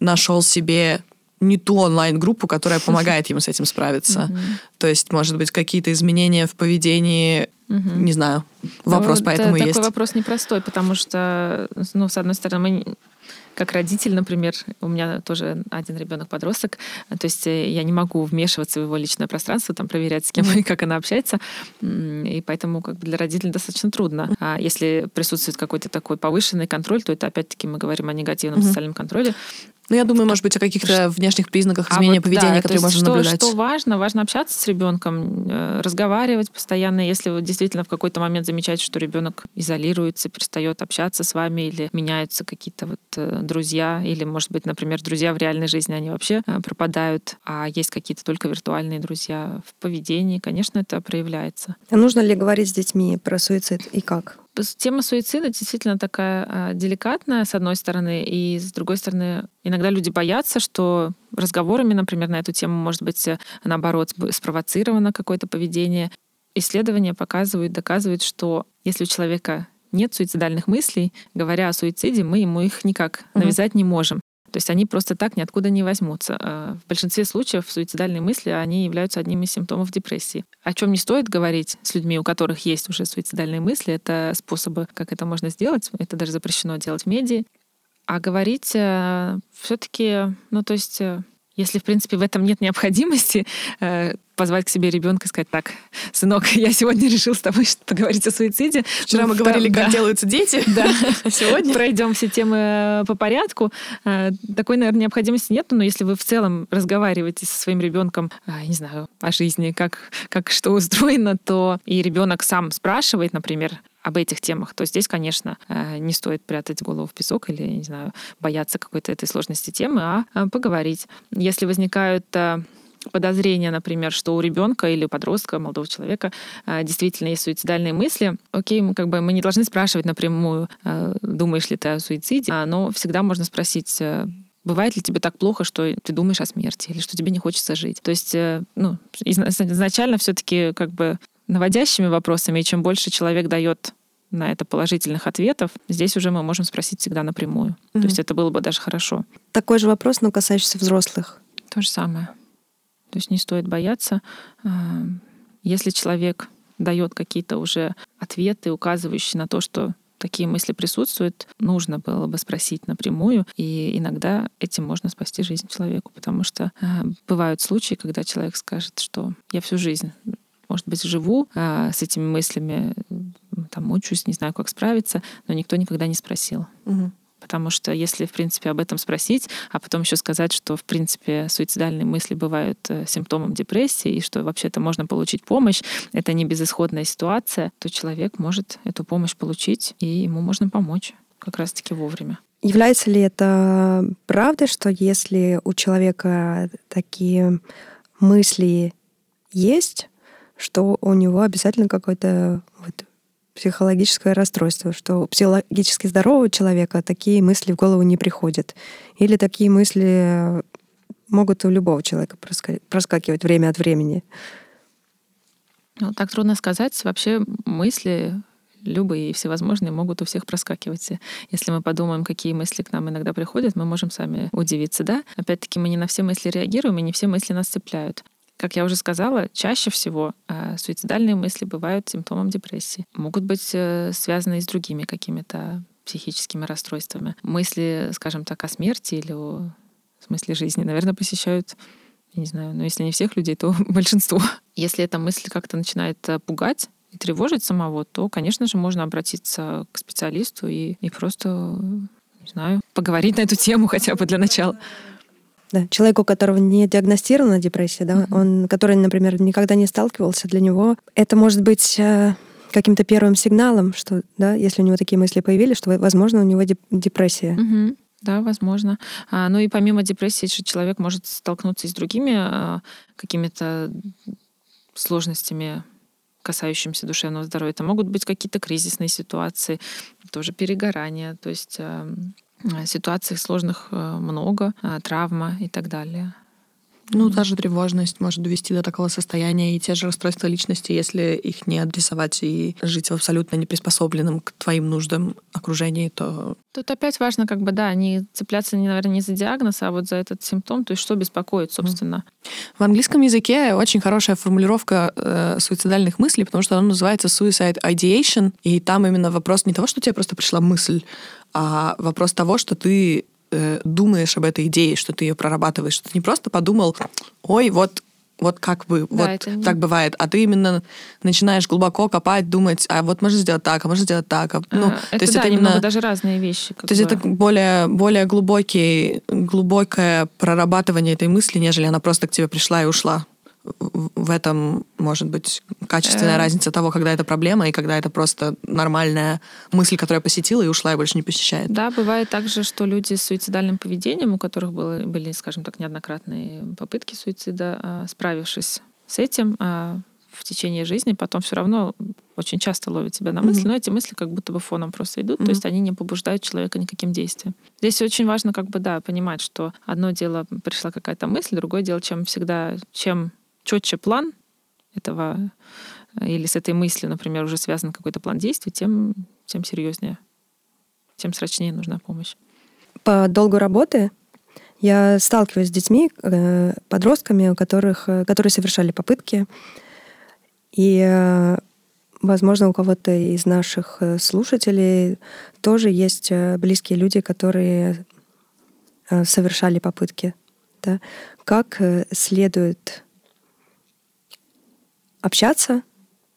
нашел себе не ту онлайн-группу, которая помогает ему с этим справиться. Mm-hmm. То есть, может быть, какие-то изменения в поведении, mm-hmm. не знаю. Вопрос ну, поэтому это, есть. Такой вопрос непростой, потому что, ну, с одной стороны, мы как родитель, например, у меня тоже один ребенок подросток, то есть э, я не могу вмешиваться в его личное пространство, там проверять, с кем и как она общается, и поэтому как бы для родителей достаточно трудно. А если присутствует какой-то такой повышенный контроль, то это опять-таки мы говорим о негативном социальном контроле. Ну, я думаю, может быть, о каких-то внешних признаках изменения а вот, поведения, да, которые можно что, наблюдать. Что важно? Важно общаться с ребенком, э, разговаривать постоянно. Если вы действительно в какой-то момент замечаете, что ребенок изолируется, перестает общаться с вами, или меняются какие-то вот э, друзья, или, может быть, например, друзья в реальной жизни, они вообще э, пропадают, а есть какие-то только виртуальные друзья в поведении, конечно, это проявляется. А нужно ли говорить с детьми про суицид и как? Тема суицида действительно такая а, деликатная, с одной стороны, и с другой стороны, иногда люди боятся, что разговорами, например, на эту тему, может быть, э, наоборот, спровоцировано какое-то поведение. Исследования показывают, доказывают, что если у человека нет суицидальных мыслей, говоря о суициде, мы ему их никак навязать mm-hmm. не можем. То есть они просто так ниоткуда не возьмутся. А в большинстве случаев суицидальные мысли, они являются одним из симптомов депрессии. О чем не стоит говорить с людьми, у которых есть уже суицидальные мысли, это способы, как это можно сделать. Это даже запрещено делать в медиа. А говорить э, все-таки, ну то есть э, если, в принципе, в этом нет необходимости, э, позвать к себе ребенка и сказать, так, сынок, я сегодня решил с тобой поговорить о суициде. Вчера ну, мы говорили, да, как делаются дети. Да. А сегодня пройдем все темы э, по порядку. Э, такой, наверное, необходимости нет, но если вы в целом разговариваете со своим ребенком, не знаю, о жизни, как, как что устроено, то и ребенок сам спрашивает, например, об этих темах, то здесь, конечно, э, не стоит прятать голову в песок или, не знаю, бояться какой-то этой сложности темы, а э, поговорить. Если возникают э, подозрения, например, что у ребенка или подростка, молодого человека действительно есть суицидальные мысли, окей, мы как бы мы не должны спрашивать напрямую, думаешь ли ты о суициде, а, но всегда можно спросить, Бывает ли тебе так плохо, что ты думаешь о смерти или что тебе не хочется жить? То есть, ну, изначально все-таки как бы наводящими вопросами, и чем больше человек дает на это положительных ответов, здесь уже мы можем спросить всегда напрямую. Mm-hmm. То есть это было бы даже хорошо. Такой же вопрос, но касающийся взрослых. То же самое. То есть не стоит бояться. Если человек дает какие-то уже ответы, указывающие на то, что такие мысли присутствуют, нужно было бы спросить напрямую, и иногда этим можно спасти жизнь человеку, потому что э, бывают случаи, когда человек скажет, что я всю жизнь может быть, живу э, с этими мыслями, там, мучаюсь, не знаю, как справиться, но никто никогда не спросил. Угу. Потому что если, в принципе, об этом спросить, а потом еще сказать, что, в принципе, суицидальные мысли бывают э, симптомом депрессии, и что вообще-то можно получить помощь, это не безысходная ситуация, то человек может эту помощь получить, и ему можно помочь как раз-таки вовремя. Является ли это правдой, что если у человека такие мысли есть, что у него обязательно какой-то вот психологическое расстройство, что у психологически здорового человека такие мысли в голову не приходят. Или такие мысли могут у любого человека проскакивать время от времени. Ну, так трудно сказать. Вообще мысли любые и всевозможные могут у всех проскакивать. Если мы подумаем, какие мысли к нам иногда приходят, мы можем сами удивиться, да? Опять-таки, мы не на все мысли реагируем, и не все мысли нас цепляют. Как я уже сказала, чаще всего э, суицидальные мысли бывают симптомом депрессии. Могут быть э, связаны и с другими какими-то психическими расстройствами. Мысли, скажем так, о смерти или о смысле жизни, наверное, посещают, я не знаю, но если не всех людей, то большинство. Если эта мысль как-то начинает э, пугать и тревожить самого, то, конечно же, можно обратиться к специалисту и, и просто, не знаю, поговорить на эту тему хотя бы для начала. Да, человеку, у которого не диагностирована депрессия, да, mm-hmm. он, который, например, никогда не сталкивался, для него это может быть э, каким-то первым сигналом, что, да, если у него такие мысли появились, что, возможно, у него депрессия. Mm-hmm. Да, возможно. А, ну и помимо депрессии, человек может столкнуться и с другими а, какими-то сложностями, касающимися душевного здоровья. Это могут быть какие-то кризисные ситуации, тоже перегорание. То есть Э, ситуаций сложных э, много, э, травма и так далее. Ну, та же тревожность может довести до такого состояния, и те же расстройства личности, если их не адресовать и жить в абсолютно неприспособленном к твоим нуждам окружении, то... Тут опять важно, как бы, да, не цепляться, не, наверное, не за диагноз, а вот за этот симптом, то есть что беспокоит, собственно. В английском языке очень хорошая формулировка э, суицидальных мыслей, потому что она называется suicide ideation, и там именно вопрос не того, что тебе просто пришла мысль, а вопрос того, что ты э, думаешь об этой идее, что ты ее прорабатываешь, что ты не просто подумал, ой, вот вот как бы, да, вот не... так бывает. А ты именно начинаешь глубоко копать, думать, а вот можно сделать так, а можно сделать так. А, ну, а, это, то есть да, это именно даже разные вещи. То есть это более, более глубокий, глубокое прорабатывание этой мысли, нежели она просто к тебе пришла и ушла в этом может быть качественная э... разница того, когда это проблема и когда это просто нормальная мысль, которая посетила и ушла и больше не посещает. Да, бывает также, что люди с суицидальным поведением, у которых было, были, скажем так, неоднократные попытки суицида, а, справившись с этим, а, в течение жизни потом все равно очень часто ловят себя на мысли, mm-hmm. но эти мысли как будто бы фоном просто идут, mm-hmm. то есть они не побуждают человека никаким действием. Здесь очень важно как бы, да, понимать, что одно дело пришла какая-то мысль, другое дело, чем всегда, чем четче план этого э, или с этой мыслью, например, уже связан какой-то план действий, тем, тем серьезнее, тем срочнее нужна помощь. По долгу работы я сталкиваюсь с детьми, э, подростками, у которых, э, которые совершали попытки. И, возможно, у кого-то из наших слушателей тоже есть близкие люди, которые совершали попытки. Да? Как следует общаться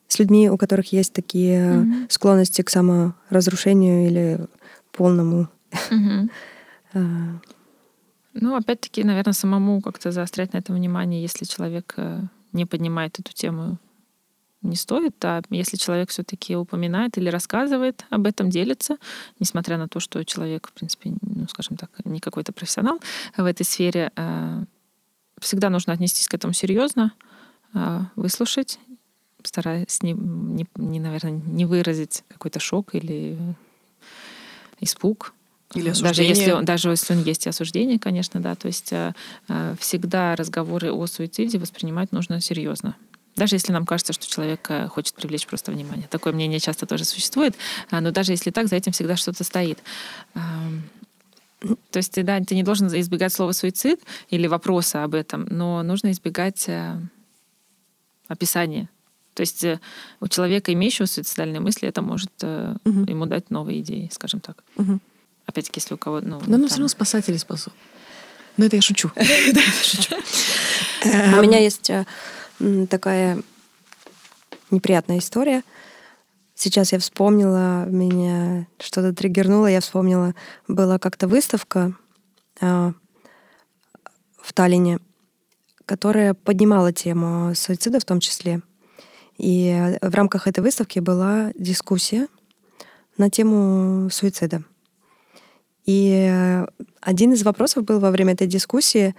с людьми, у которых есть такие mm-hmm. склонности к саморазрушению или полному. Mm-hmm. ну, опять-таки, наверное, самому как-то заострять на этом внимание, если человек э, не поднимает эту тему, не стоит. А если человек все-таки упоминает или рассказывает об этом, делится, несмотря на то, что человек, в принципе, ну, скажем так, не какой-то профессионал в этой сфере, э, всегда нужно отнестись к этому серьезно, выслушать, стараясь не, не, не, наверное, не выразить какой-то шок или испуг. Или даже если, он, даже если он есть и осуждение, конечно, да. То есть э, э, всегда разговоры о суициде воспринимать нужно серьезно. Даже если нам кажется, что человек э, хочет привлечь просто внимание. Такое мнение часто тоже существует. Но даже если так, за этим всегда что-то стоит. То есть, да, ты не должен избегать слова суицид или вопроса об этом, но нужно избегать описание То есть э, у человека, имеющего суицидальные мысли, это может угу. ему дать новые идеи, скажем так. Угу. Опять-таки, если у кого... Ну, Но нам все равно спасатели спасут. Но это я шучу. У меня есть такая неприятная история. Сейчас я вспомнила, меня что-то триггернуло, я вспомнила, была как-то выставка в Таллине, которая поднимала тему суицида в том числе. И в рамках этой выставки была дискуссия на тему суицида. И один из вопросов был во время этой дискуссии,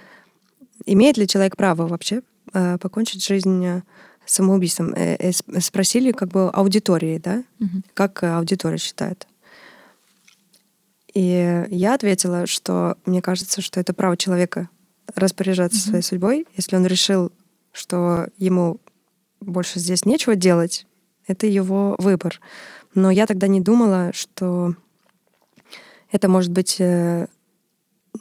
имеет ли человек право вообще э, покончить жизнь самоубийством. Э, э, спросили как бы аудитории, да, угу. как аудитория считает. И я ответила, что мне кажется, что это право человека распоряжаться угу. своей судьбой. Если он решил, что ему больше здесь нечего делать, это его выбор. Но я тогда не думала, что это может быть э,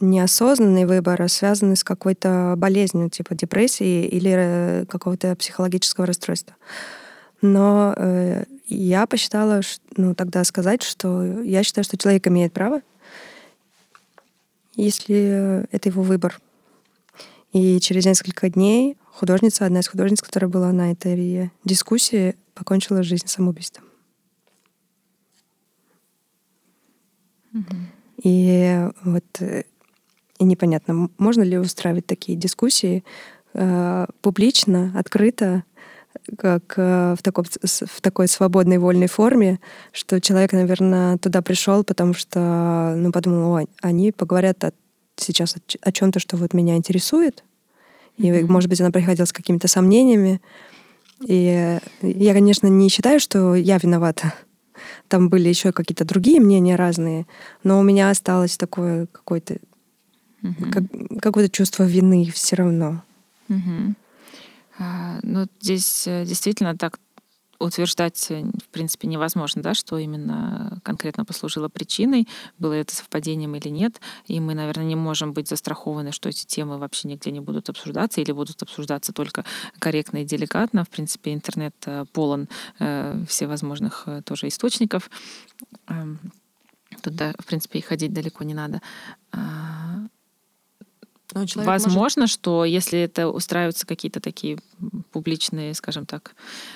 неосознанный выбор, а связанный с какой-то болезнью, типа депрессии или э, какого-то психологического расстройства. Но э, я посчитала, ну, тогда сказать, что я считаю, что человек имеет право, если это его выбор. И через несколько дней художница, одна из художниц, которая была на этой дискуссии, покончила жизнь самоубийством. И вот э, и непонятно, можно ли устраивать такие дискуссии э, публично, открыто, как э, в, таком, в такой свободной, вольной форме, что человек, наверное, туда пришел, потому что, ну, подумал, о, они поговорят о, сейчас о, чем-то, что вот меня интересует, и, mm-hmm. может быть, она приходила с какими-то сомнениями. И я, конечно, не считаю, что я виновата там были еще какие-то другие мнения разные, но у меня осталось такое какое-то угу. как, какое-то чувство вины все равно. А, ну, здесь э, действительно так утверждать, э, в принципе, невозможно, да, что именно конкретно послужило причиной, было это совпадением или нет. И мы, наверное, не можем быть застрахованы, что эти темы вообще нигде не будут обсуждаться или будут обсуждаться только корректно и деликатно. В принципе, интернет э, полон э, всевозможных э, тоже источников. Э, туда, в принципе, и ходить далеко не надо. Но ну, Возможно, может... что если это устраиваются какие-то такие публичные, скажем так,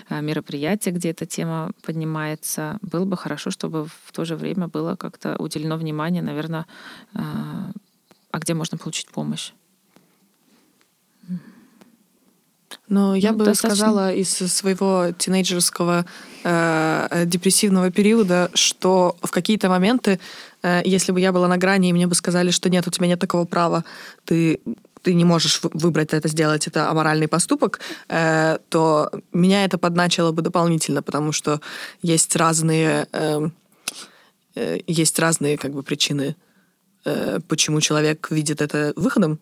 э, мероприятия, где эта тема поднимается, было бы хорошо, чтобы в то же время было как-то уделено внимание, наверное, э, а где можно получить помощь. Но я ну, бы достаточно... сказала из своего тинейджерского э, депрессивного периода, что в какие-то моменты Э, если бы я была на грани, и мне бы сказали, что нет, у тебя нет такого права, ты ты не можешь выбрать это сделать, это аморальный поступок, э, то меня это подначило бы дополнительно, потому что есть разные, эм, э, есть разные как бы причины, почему человек видит это выходом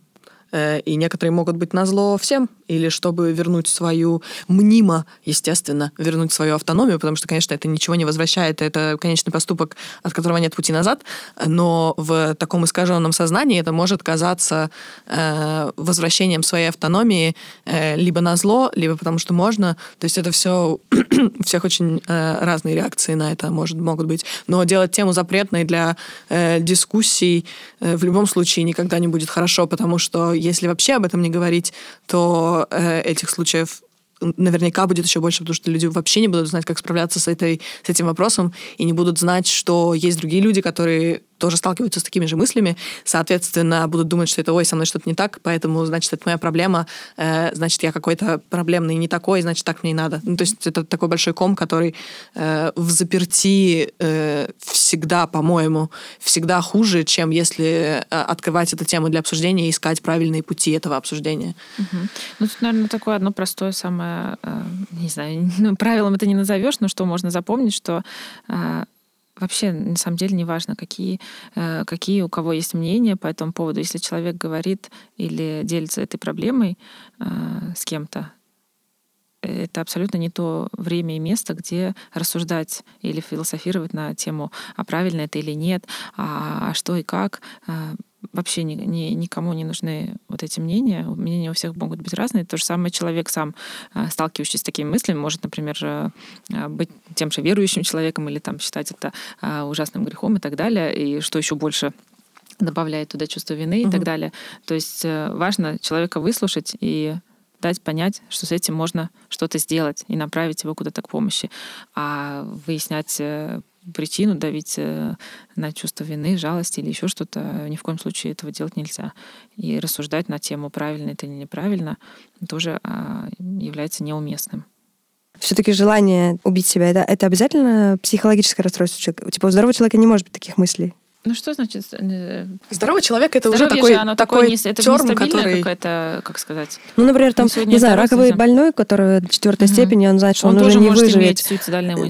Э, и некоторые могут быть на зло всем, или чтобы вернуть свою, мнимо, естественно, вернуть свою автономию, потому что, конечно, это ничего не возвращает, это конечный поступок, от которого нет пути назад, но в таком искаженном сознании это может казаться э, возвращением своей автономии э, либо на зло, либо потому что можно, то есть это все, у всех очень э, разные реакции на это может, могут быть, но делать тему запретной для э, дискуссий э, в любом случае никогда не будет хорошо, потому что если вообще об этом не говорить, то э, этих случаев наверняка будет еще больше, потому что люди вообще не будут знать, как справляться с, этой, с этим вопросом, и не будут знать, что есть другие люди, которые тоже сталкиваются с такими же мыслями, соответственно, будут думать, что это, ой, со мной что-то не так, поэтому, значит, это моя проблема, э, значит, я какой-то проблемный не такой, значит, так мне и надо. Ну, то есть это такой большой ком, который э, в заперти э, всегда, по-моему, всегда хуже, чем если э, открывать эту тему для обсуждения и искать правильные пути этого обсуждения. Угу. Ну, тут, наверное, такое одно простое самое, э, не знаю, ну, правилом это не назовешь, но что можно запомнить, что э, вообще на самом деле не важно, какие, э, какие у кого есть мнения по этому поводу. Если человек говорит или делится этой проблемой э, с кем-то, это абсолютно не то время и место, где рассуждать или философировать на тему, а правильно это или нет, а, а что и как. Э, вообще ни, ни, никому не нужны вот эти мнения. Мнения у всех могут быть разные. То же самое человек сам, а, сталкивающийся с такими мыслями, может, например, а, быть тем же верующим человеком или там считать это а, ужасным грехом и так далее. И что еще больше добавляет туда чувство вины угу. и так далее. То есть э, важно человека выслушать и дать понять, что с этим можно что-то сделать и направить его куда-то к помощи. А выяснять э, причину, давить э, на чувство вины, жалости или еще что-то, ни в коем случае этого делать нельзя. И рассуждать на тему, правильно это или неправильно, тоже а, является неуместным. Все-таки желание убить себя это, это обязательно психологическое расстройство человека. Типа у здорового человека не может быть таких мыслей. Ну что значит? Э, Здоровый человек это уже такой, же, оно такой не, это терм, который... какая-то, как сказать... Ну, например, там, не знаю, раковый больной, который четвертой угу. степени, он знает, что он, он уже не выживет.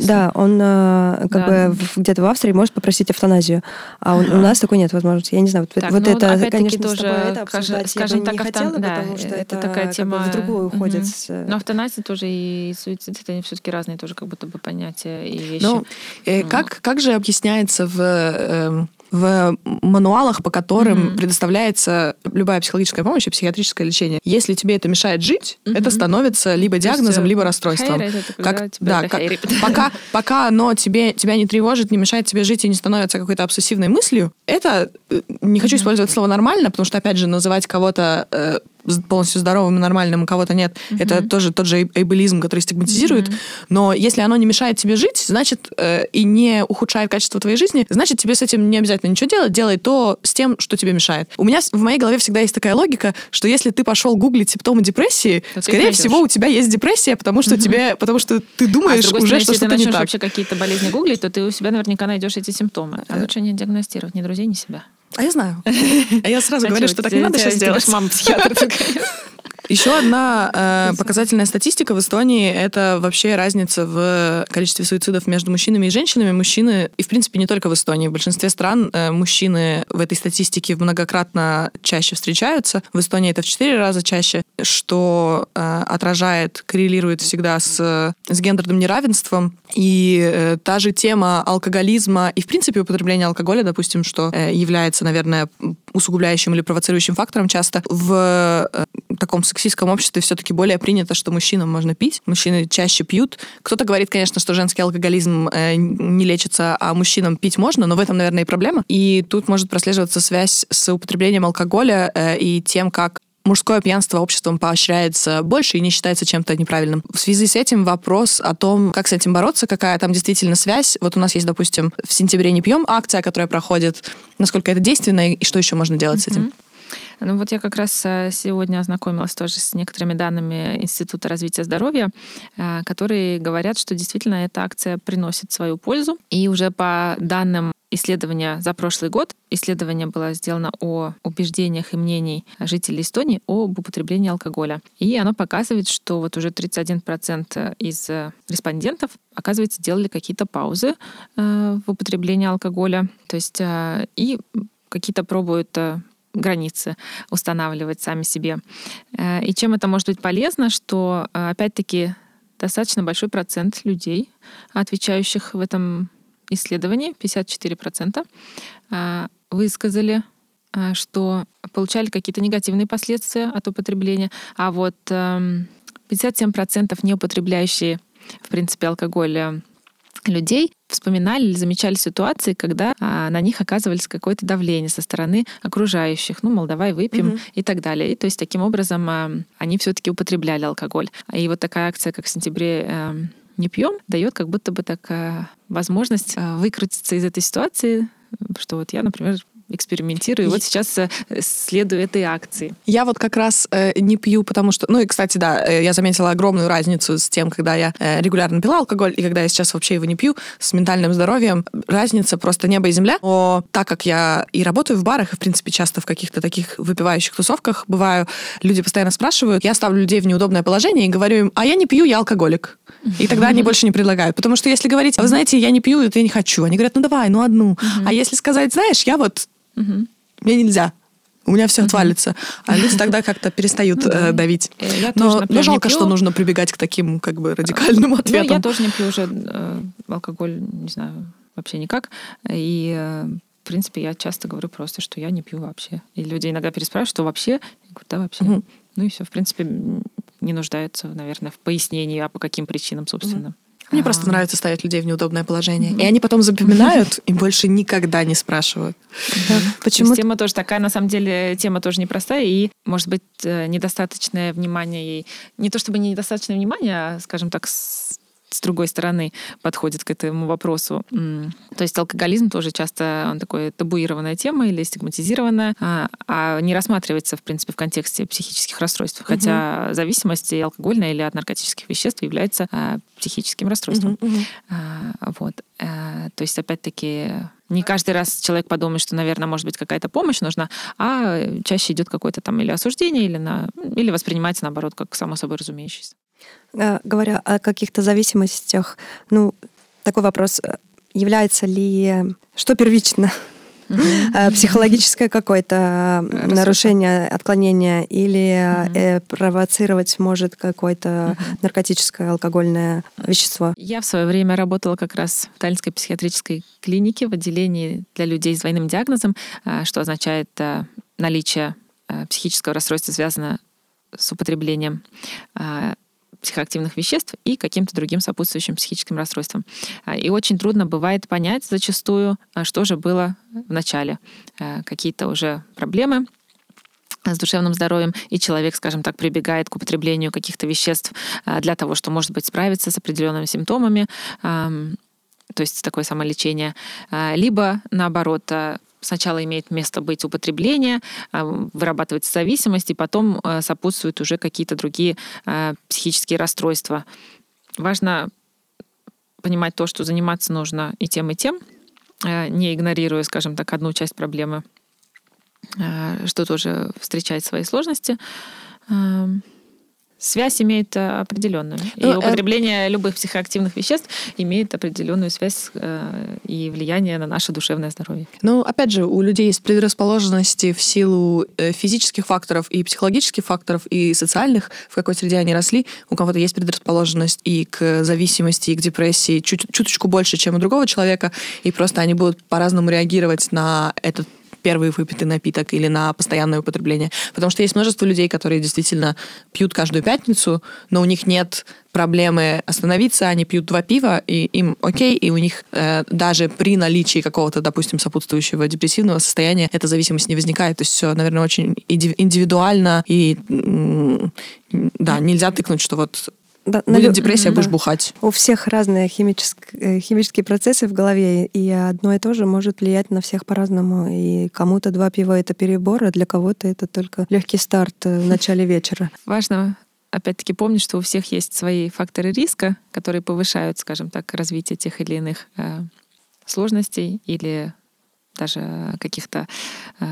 Да, он э, как да. бы где-то в Австрии может попросить эвтаназию, а у, у нас такой нет возможности. Я не знаю, вот, так, вот ну, это, конечно, тоже, с тобой это обсуждать скажем, я бы так, не автон... хотела, да, потому что это, это такая тема в другую уходит. Угу. Но эвтаназия тоже и суицид, это все-таки разные тоже как будто бы понятия и вещи. Ну, э, как, как же объясняется в эм, в мануалах, по которым mm-hmm. предоставляется любая психологическая помощь и психиатрическое лечение. Если тебе это мешает жить, mm-hmm. это становится либо диагнозом, есть, либо расстройством. как, да, как, пока, пока оно тебе, тебя не тревожит, не мешает тебе жить и не становится какой-то обсессивной мыслью, это, э, не хочу mm-hmm. использовать слово «нормально», потому что, опять же, называть кого-то э, полностью здоровым и нормальным, у кого-то нет. Mm-hmm. Это тоже тот же эйболизм, который стигматизирует. Mm-hmm. Но если оно не мешает тебе жить, значит, э, и не ухудшает качество твоей жизни, значит, тебе с этим не обязательно ничего делать. Делай то с тем, что тебе мешает. У меня в моей голове всегда есть такая логика, что если ты пошел гуглить симптомы депрессии, то скорее всего, у тебя есть депрессия, потому что mm-hmm. тебе, потому что ты думаешь а уже, стороны, что что-то не так. Вообще какие-то болезни гуглить, то ты у себя наверняка найдешь эти симптомы. А лучше не диагностировать ни друзей, ни себя. А я знаю. А я сразу говорю, что так не надо сейчас делать. Мама психиатр. Еще одна э, показательная статистика в Эстонии — это вообще разница в количестве суицидов между мужчинами и женщинами. Мужчины, и в принципе не только в Эстонии, в большинстве стран э, мужчины в этой статистике многократно чаще встречаются. В Эстонии это в четыре раза чаще, что э, отражает, коррелирует всегда с, с гендерным неравенством. И э, та же тема алкоголизма и, в принципе, употребления алкоголя, допустим, что э, является, наверное, усугубляющим или провоцирующим фактором часто в э, таком сексистском обществе все-таки более принято, что мужчинам можно пить, мужчины чаще пьют. Кто-то говорит, конечно, что женский алкоголизм э, не лечится, а мужчинам пить можно, но в этом, наверное, и проблема. И тут может прослеживаться связь с употреблением алкоголя э, и тем, как мужское пьянство обществом поощряется больше и не считается чем-то неправильным. В связи с этим вопрос о том, как с этим бороться, какая там действительно связь. Вот у нас есть, допустим, в сентябре не пьем акция, которая проходит, насколько это действенно и что еще можно делать mm-hmm. с этим. Ну вот я как раз э, сегодня ознакомилась тоже с некоторыми данными Института развития здоровья, э, которые говорят, что действительно эта акция приносит свою пользу. И уже по данным исследования за прошлый год. Исследование было сделано о убеждениях и мнений жителей Эстонии об употреблении алкоголя. И оно показывает, что вот уже 31% из респондентов, оказывается, делали какие-то паузы э, в употреблении алкоголя. То есть и какие-то пробуют границы устанавливать сами себе. Э, и чем это может быть полезно, что, э, опять-таки, достаточно большой процент людей, отвечающих в этом исследовании, 54%, э, высказали, что получали какие-то негативные последствия от употребления, а вот 57% эм, не употребляющие, в принципе, алкоголь людей вспоминали или замечали ситуации, когда а, на них оказывались какое-то давление со стороны окружающих, ну, мол, давай выпьем угу. и так далее. И, то есть таким образом а, они все-таки употребляли алкоголь. И вот такая акция, как в сентябре а, не пьем, дает как будто бы такая возможность а, выкрутиться из этой ситуации, что вот я, например, экспериментирую. И вот сейчас э, следую этой акции. Я вот как раз э, не пью, потому что... Ну и, кстати, да, э, я заметила огромную разницу с тем, когда я э, регулярно пила алкоголь и когда я сейчас вообще его не пью, с ментальным здоровьем. Разница просто небо и земля. Но так как я и работаю в барах, и, в принципе, часто в каких-то таких выпивающих тусовках бываю, люди постоянно спрашивают, я ставлю людей в неудобное положение и говорю им, а я не пью, я алкоголик. И тогда они больше не предлагают. Потому что если говорить, вы знаете, я не пью, это я не хочу. Они говорят, ну давай, ну одну. А если сказать, знаешь, я вот Угу. Мне нельзя. У меня все отвалится. А люди тогда как-то перестают э, давить. Я но, тоже, например, но жалко, что нужно прибегать к таким как бы радикальным ответам. Ну, я тоже не пью уже э, алкоголь, не знаю, вообще никак. И э, принципе, я часто говорю просто, что я не пью вообще. И люди иногда переспрашивают, что вообще? Я говорю, да, вообще. Мгм. Ну и все, в принципе, не нуждаются, наверное, в пояснении, а по каким причинам, собственно. Мне просто нравится ставить людей в неудобное положение. И они потом запоминают и больше никогда не спрашивают. Да. То есть Почему тема тоже такая, на самом деле, тема тоже непростая, и, может быть, э, недостаточное внимание ей... Не то чтобы не недостаточное внимание, а, скажем так, с, другой стороны подходит к этому вопросу. То есть алкоголизм тоже часто он такой табуированная тема или стигматизированная, а, а не рассматривается, в принципе, в контексте психических расстройств. Хотя зависимость и алкогольная или от наркотических веществ является а, психическим расстройством. А, Вот. А, То есть, опять-таки, не каждый раз человек подумает, что, наверное, может быть, какая-то помощь нужна, а чаще идет какое-то там или осуждение, или, на... или воспринимается, наоборот, как само собой разумеющееся. Э, Говоря о каких-то зависимостях, ну, такой вопрос, э, является ли, что первично, Э, психологическое какое-то нарушение, отклонение, или провоцировать может какое-то наркотическое, алкогольное вещество? Я в свое время работала как раз в Таллинской психиатрической клинике в отделении для людей с двойным диагнозом, что означает наличие психического расстройства, связанного с употреблением психоактивных веществ и каким-то другим сопутствующим психическим расстройством. А, И очень трудно бывает понять зачастую, а, что же было в начале. А, Какие-то уже проблемы, с душевным здоровьем, и человек, скажем так, прибегает к употреблению каких-то веществ для того, что, может быть, справиться с определенными симптомами, ам, то есть такое самолечение, либо, наоборот, сначала имеет место быть употребление, а, вырабатывается зависимость, и потом а, сопутствуют уже какие-то другие а, психические расстройства. Важно понимать то, что заниматься нужно и тем, и тем, не игнорируя, скажем так, одну часть проблемы, что тоже встречает свои сложности. Связь имеет а, определенную. И Ну, э, употребление любых психоактивных веществ имеет определенную связь э, и влияние на наше душевное здоровье. Ну, опять же, у людей есть предрасположенности в силу э, физических факторов и психологических факторов, и социальных, в какой среде они росли. У кого-то есть предрасположенность и к зависимости, и к депрессии чуть, чуточку больше, чем у другого человека, и просто они будут по-разному реагировать на этот первый выпитый напиток или на постоянное употребление. Потому что есть множество людей, которые действительно пьют каждую пятницу, но у них нет проблемы остановиться, они пьют два пива, и им окей, и у них э, даже при наличии какого-то, допустим, сопутствующего депрессивного состояния эта зависимость не возникает. То есть все, наверное, очень индивидуально, и да, нельзя тыкнуть, что вот Да, на будет лю- депрессия, да. будешь бухать. У всех разные химические, э, химические процессы в голове, и одно и то же может влиять на всех по-разному. И кому-то два пива это перебор, а для кого-то это только легкий старт э, в начале вечера. Важно опять-таки помнить, что у всех есть свои факторы риска, которые повышают, скажем так, развитие тех или иных э, сложностей или даже каких-то э,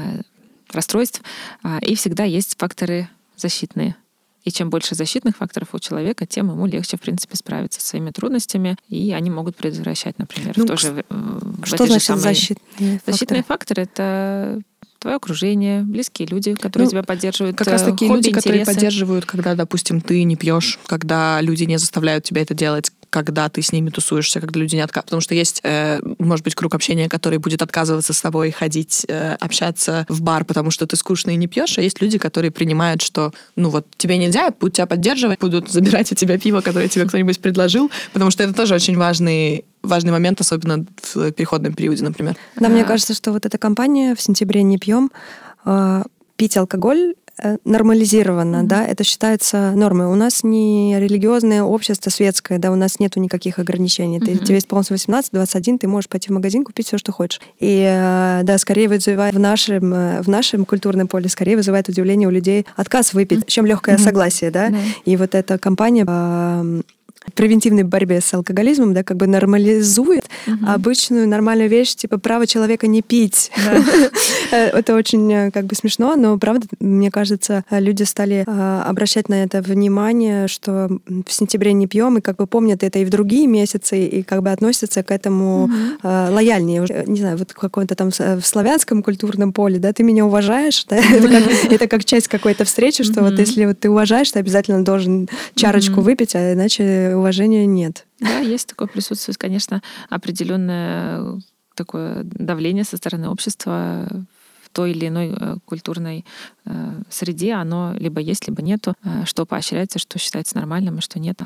расстройств. А, И всегда есть факторы защитные. И чем больше защитных факторов у человека, тем ему легче, в принципе, справиться со своими трудностями, и они могут предотвращать, например, Ну, в то же, э, в Что значит самые- защитные Защитные факторы? факторы — это твое окружение, близкие люди, которые Ну, тебя поддерживают. Как раз э, такие хобби, люди, которые интересы. поддерживают, когда, допустим, ты не пьешь, когда люди не заставляют тебя это делать, когда ты с ними тусуешься, когда люди не отказывают. Потому что есть, э, может быть, круг общения, который будет отказываться с тобой ходить, э, общаться в бар, потому что ты скучно и не пьешь, а есть люди, которые принимают, что, ну вот, тебе нельзя, будут тебя поддерживать, будут забирать у тебя пиво, которое тебе кто-нибудь предложил, потому что это тоже очень важный важный момент, особенно в переходном периоде, например. Да, мне кажется, что вот эта кампания в сентябре не пьем, э, пить алкоголь э, нормализировано, да, это считается нормой. У нас не религиозное общество светское, да, у нас нету никаких ограничений. Ты, Мгм. тебе исполнилось 18-21, ты можешь пойти в магазин, купить все, что хочешь. И, э, да, скорее вызывает в нашем, э, в нашем культурном поле, скорее вызывает удивление у людей отказ выпить, чем легкое Мгм. согласие, да. Да. И вот эта кампания э, превентивной борьбе с алкоголизмом, да, как бы нормализует Мгм. обычную нормальную вещь, типа право человека не пить. Э, Это очень э, как бы смешно, но правда, мне кажется, люди стали э, обращать на это внимание, что в сентябре не пьем, и как бы помнят это и в другие месяцы, и как бы относятся к этому э, лояльнее. Не знаю, вот в каком-то там в славянском культурном поле, да, ты меня уважаешь, да, это как, это как часть какой-то встречи, что вот Мгм. если вот ты уважаешь, ты обязательно должен чарочку выпить, а иначе уважения нет. Да, есть такое присутствует, конечно, определенная такое давление со стороны общества в той или иной э, культурной э, среде, оно либо есть, либо нету, э, что поощряется, что считается нормальным, и что нет.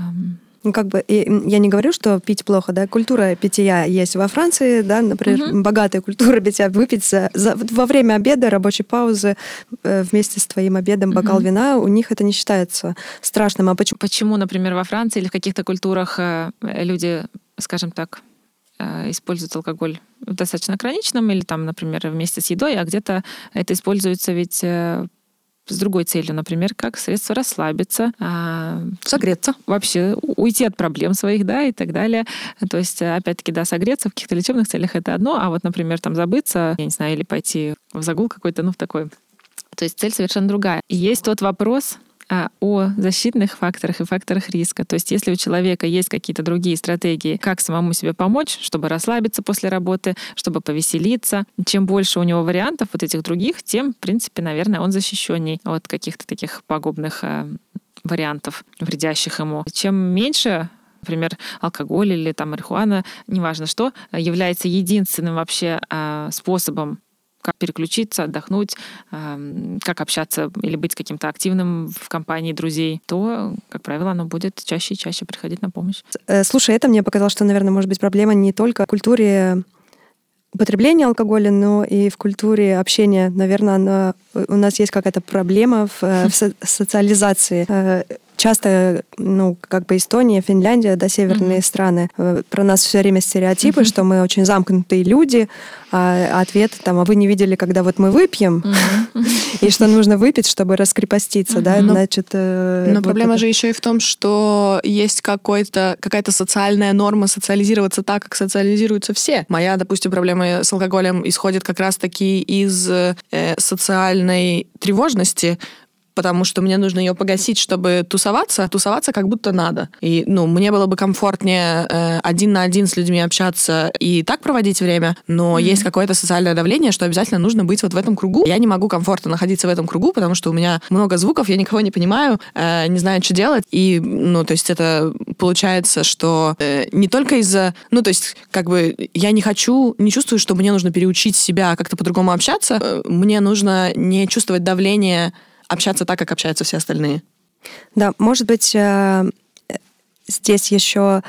Ну, как бы, я не говорю, что пить плохо, да, культура питья есть во Франции, да, например, угу. богатая культура питья, выпить за, за, во время обеда, рабочей паузы э, вместе с твоим обедом бокал угу. вина, у них это не считается страшным. А почему? Почему, например, во Франции или в каких-то культурах э, люди, скажем так, э, используют алкоголь в достаточно ограниченном или там, например, вместе с едой, а где-то это используется ведь с другой целью, например, как средство расслабиться, а, согреться, вообще уйти от проблем своих, да, и так далее. То есть, опять-таки, да, согреться в каких-то лечебных целях это одно, а вот, например, там забыться, я не знаю, или пойти в загул какой-то, ну, в такой. То есть цель совершенно другая. И есть тот вопрос, о защитных факторах и факторах риска. То есть если у человека есть какие-то другие стратегии, как самому себе помочь, чтобы расслабиться после работы, чтобы повеселиться, чем больше у него вариантов вот этих других, тем, в принципе, наверное, он защищенней от каких-то таких пагубных а, вариантов, вредящих ему. Чем меньше например, алкоголь или там марихуана, неважно что, является единственным вообще а, способом как переключиться, отдохнуть, как общаться или быть каким-то активным в компании друзей, то, как правило, оно будет чаще и чаще приходить на помощь. Э, слушай, это мне показалось, что, наверное, может быть проблема не только в культуре употребления алкоголя, но и в культуре общения. Наверное, она, у нас есть какая-то проблема в, э, в со- социализации э, часто, ну, как бы Эстония, Финляндия, да, северные mm-hmm. страны, э, про нас все время стереотипы, mm-hmm. что мы очень замкнутые люди, а ответ там, а вы не видели, когда вот мы выпьем, mm-hmm. и что нужно выпить, чтобы раскрепоститься, mm-hmm. да, значит... Э, Но вот проблема это... же еще и в том, что есть какой-то, какая-то социальная норма социализироваться так, как социализируются все. Моя, допустим, проблема с алкоголем исходит как раз-таки из э, социальной тревожности, потому что мне нужно ее погасить, чтобы тусоваться. Тусоваться как будто надо. И, ну, мне было бы комфортнее э, один на один с людьми общаться и так проводить время, но mm-hmm. есть какое-то социальное давление, что обязательно нужно быть вот в этом кругу. Я не могу комфортно находиться в этом кругу, потому что у меня много звуков, я никого не понимаю, э, не знаю, что делать. И, ну, то есть это получается, что э, не только из-за... Ну, то есть, как бы, я не хочу, не чувствую, что мне нужно переучить себя как-то по-другому общаться. Э, мне нужно не чувствовать давление общаться так, как общаются все остальные. Да, может быть, э, здесь еще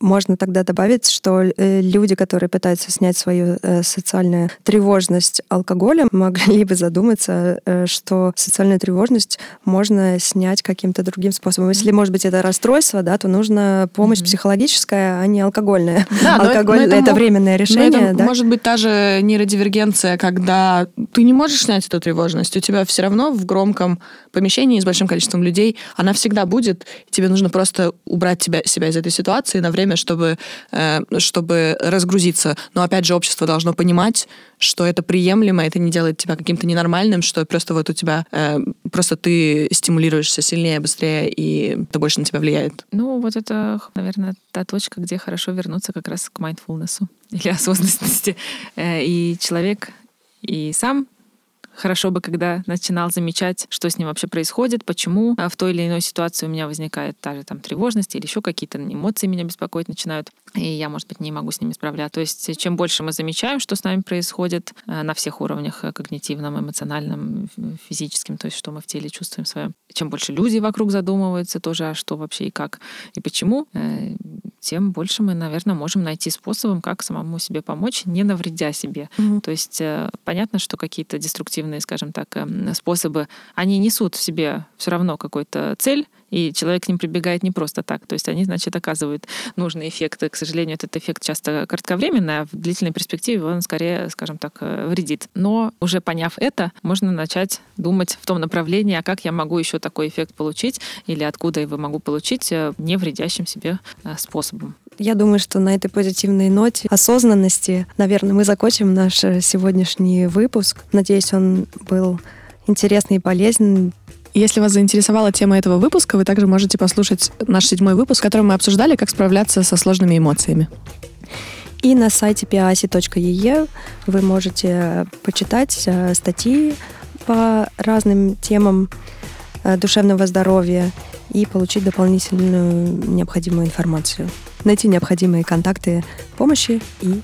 можно тогда добавить, что э, люди, которые пытаются снять свою э, социальную тревожность алкоголем, могли бы задуматься, э, что социальную тревожность можно снять каким-то другим способом. Если, может быть, это расстройство, да, то нужна помощь mm-hmm. психологическая, а не алкогольная. Да, Алкоголь но это, но это, это временное решение. Это да? Может быть, та же нейродивергенция, когда ты не можешь снять эту тревожность, у тебя все равно в громком помещении с большим количеством людей она всегда будет, тебе нужно просто убрать тебя, себя из этой ситуации на время время, чтобы, э, чтобы разгрузиться. Но опять же, общество должно понимать, что это приемлемо, это не делает тебя каким-то ненормальным, что просто вот у тебя э, просто ты стимулируешься сильнее, быстрее, и это больше на тебя влияет. Ну, вот это, наверное, та точка, где хорошо вернуться как раз к mindfulness или осознанности. Э, и человек и сам Хорошо бы, когда начинал замечать, что с ним вообще происходит, почему а в той или иной ситуации у меня возникает та же там тревожность или еще какие-то эмоции меня беспокоить начинают, и я, может быть, не могу с ними справляться. То есть чем больше мы замечаем, что с нами происходит э, на всех уровнях, э, когнитивном, эмоциональном, физическим, то есть что мы в теле чувствуем свое, чем больше люди вокруг задумываются тоже, а что вообще и как, и почему, э, тем больше мы, наверное, можем найти способом, как самому себе помочь, не навредя себе. Mm-hmm. То есть понятно, что какие-то деструктивные, скажем так, эм, способы, они несут в себе все равно какую-то цель, и человек к ним прибегает не просто так. То есть они, значит, оказывают нужные эффекты. К сожалению, этот эффект часто кратковременный, а в длительной перспективе он скорее, скажем так, э, вредит. Но уже поняв это, можно начать думать в том направлении, а как я могу еще такой эффект получить или откуда его могу получить э, не вредящим себе э, способом. Я думаю, что на этой позитивной ноте осознанности, наверное, мы закончим наш сегодняшний выпуск. Надеюсь, он был интересный и полезен если вас заинтересовала тема этого выпуска, вы также можете послушать наш седьмой выпуск, в котором мы обсуждали, как справляться со сложными эмоциями. И на сайте piasi.ee вы можете почитать э, статьи по разным темам э, душевного здоровья и получить дополнительную необходимую информацию. Найти необходимые контакты помощи и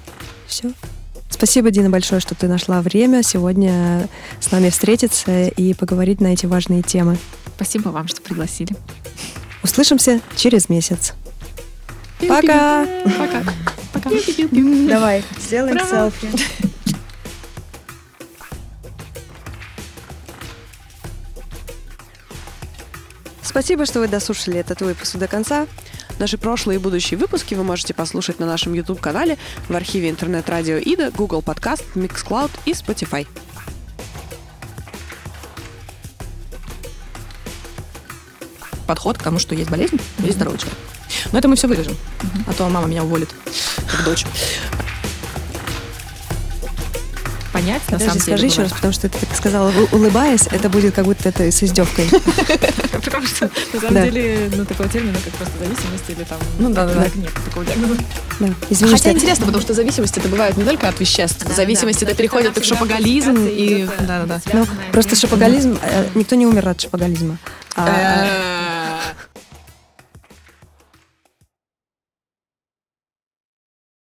все. Спасибо, Дина, большое, что ты нашла время сегодня с нами встретиться и поговорить на эти важные темы. Спасибо вам, что пригласили. Услышимся через месяц. Пока! Пока. Пока. Давай, сделаем селфи. Спасибо, что вы дослушали этот выпуск до конца. Наши прошлые и будущие выпуски вы можете послушать на нашем YouTube-канале, в архиве интернет-радио Ида, Google Podcast, Mixcloud и Spotify. Подход к тому, что есть болезнь, есть здоровый человек. Но это мы все вырежем, а то мама меня уволит, как дочь. Понять, на Подожди, самом деле, скажи еще раз, потому что ты так сказала, улыбаясь, это будет как будто это с издевкой. Потому что, на самом деле, ну, такого термина, как просто зависимость или там... Ну да, да, нет такого диагноза. Хотя интересно, потому что зависимость это бывает не только от веществ. Зависимость это переходит и в шопоголизм, и... Идет, Да, да, да. Ну, просто шопоголизм, э, никто не умер от шопоголизма. А,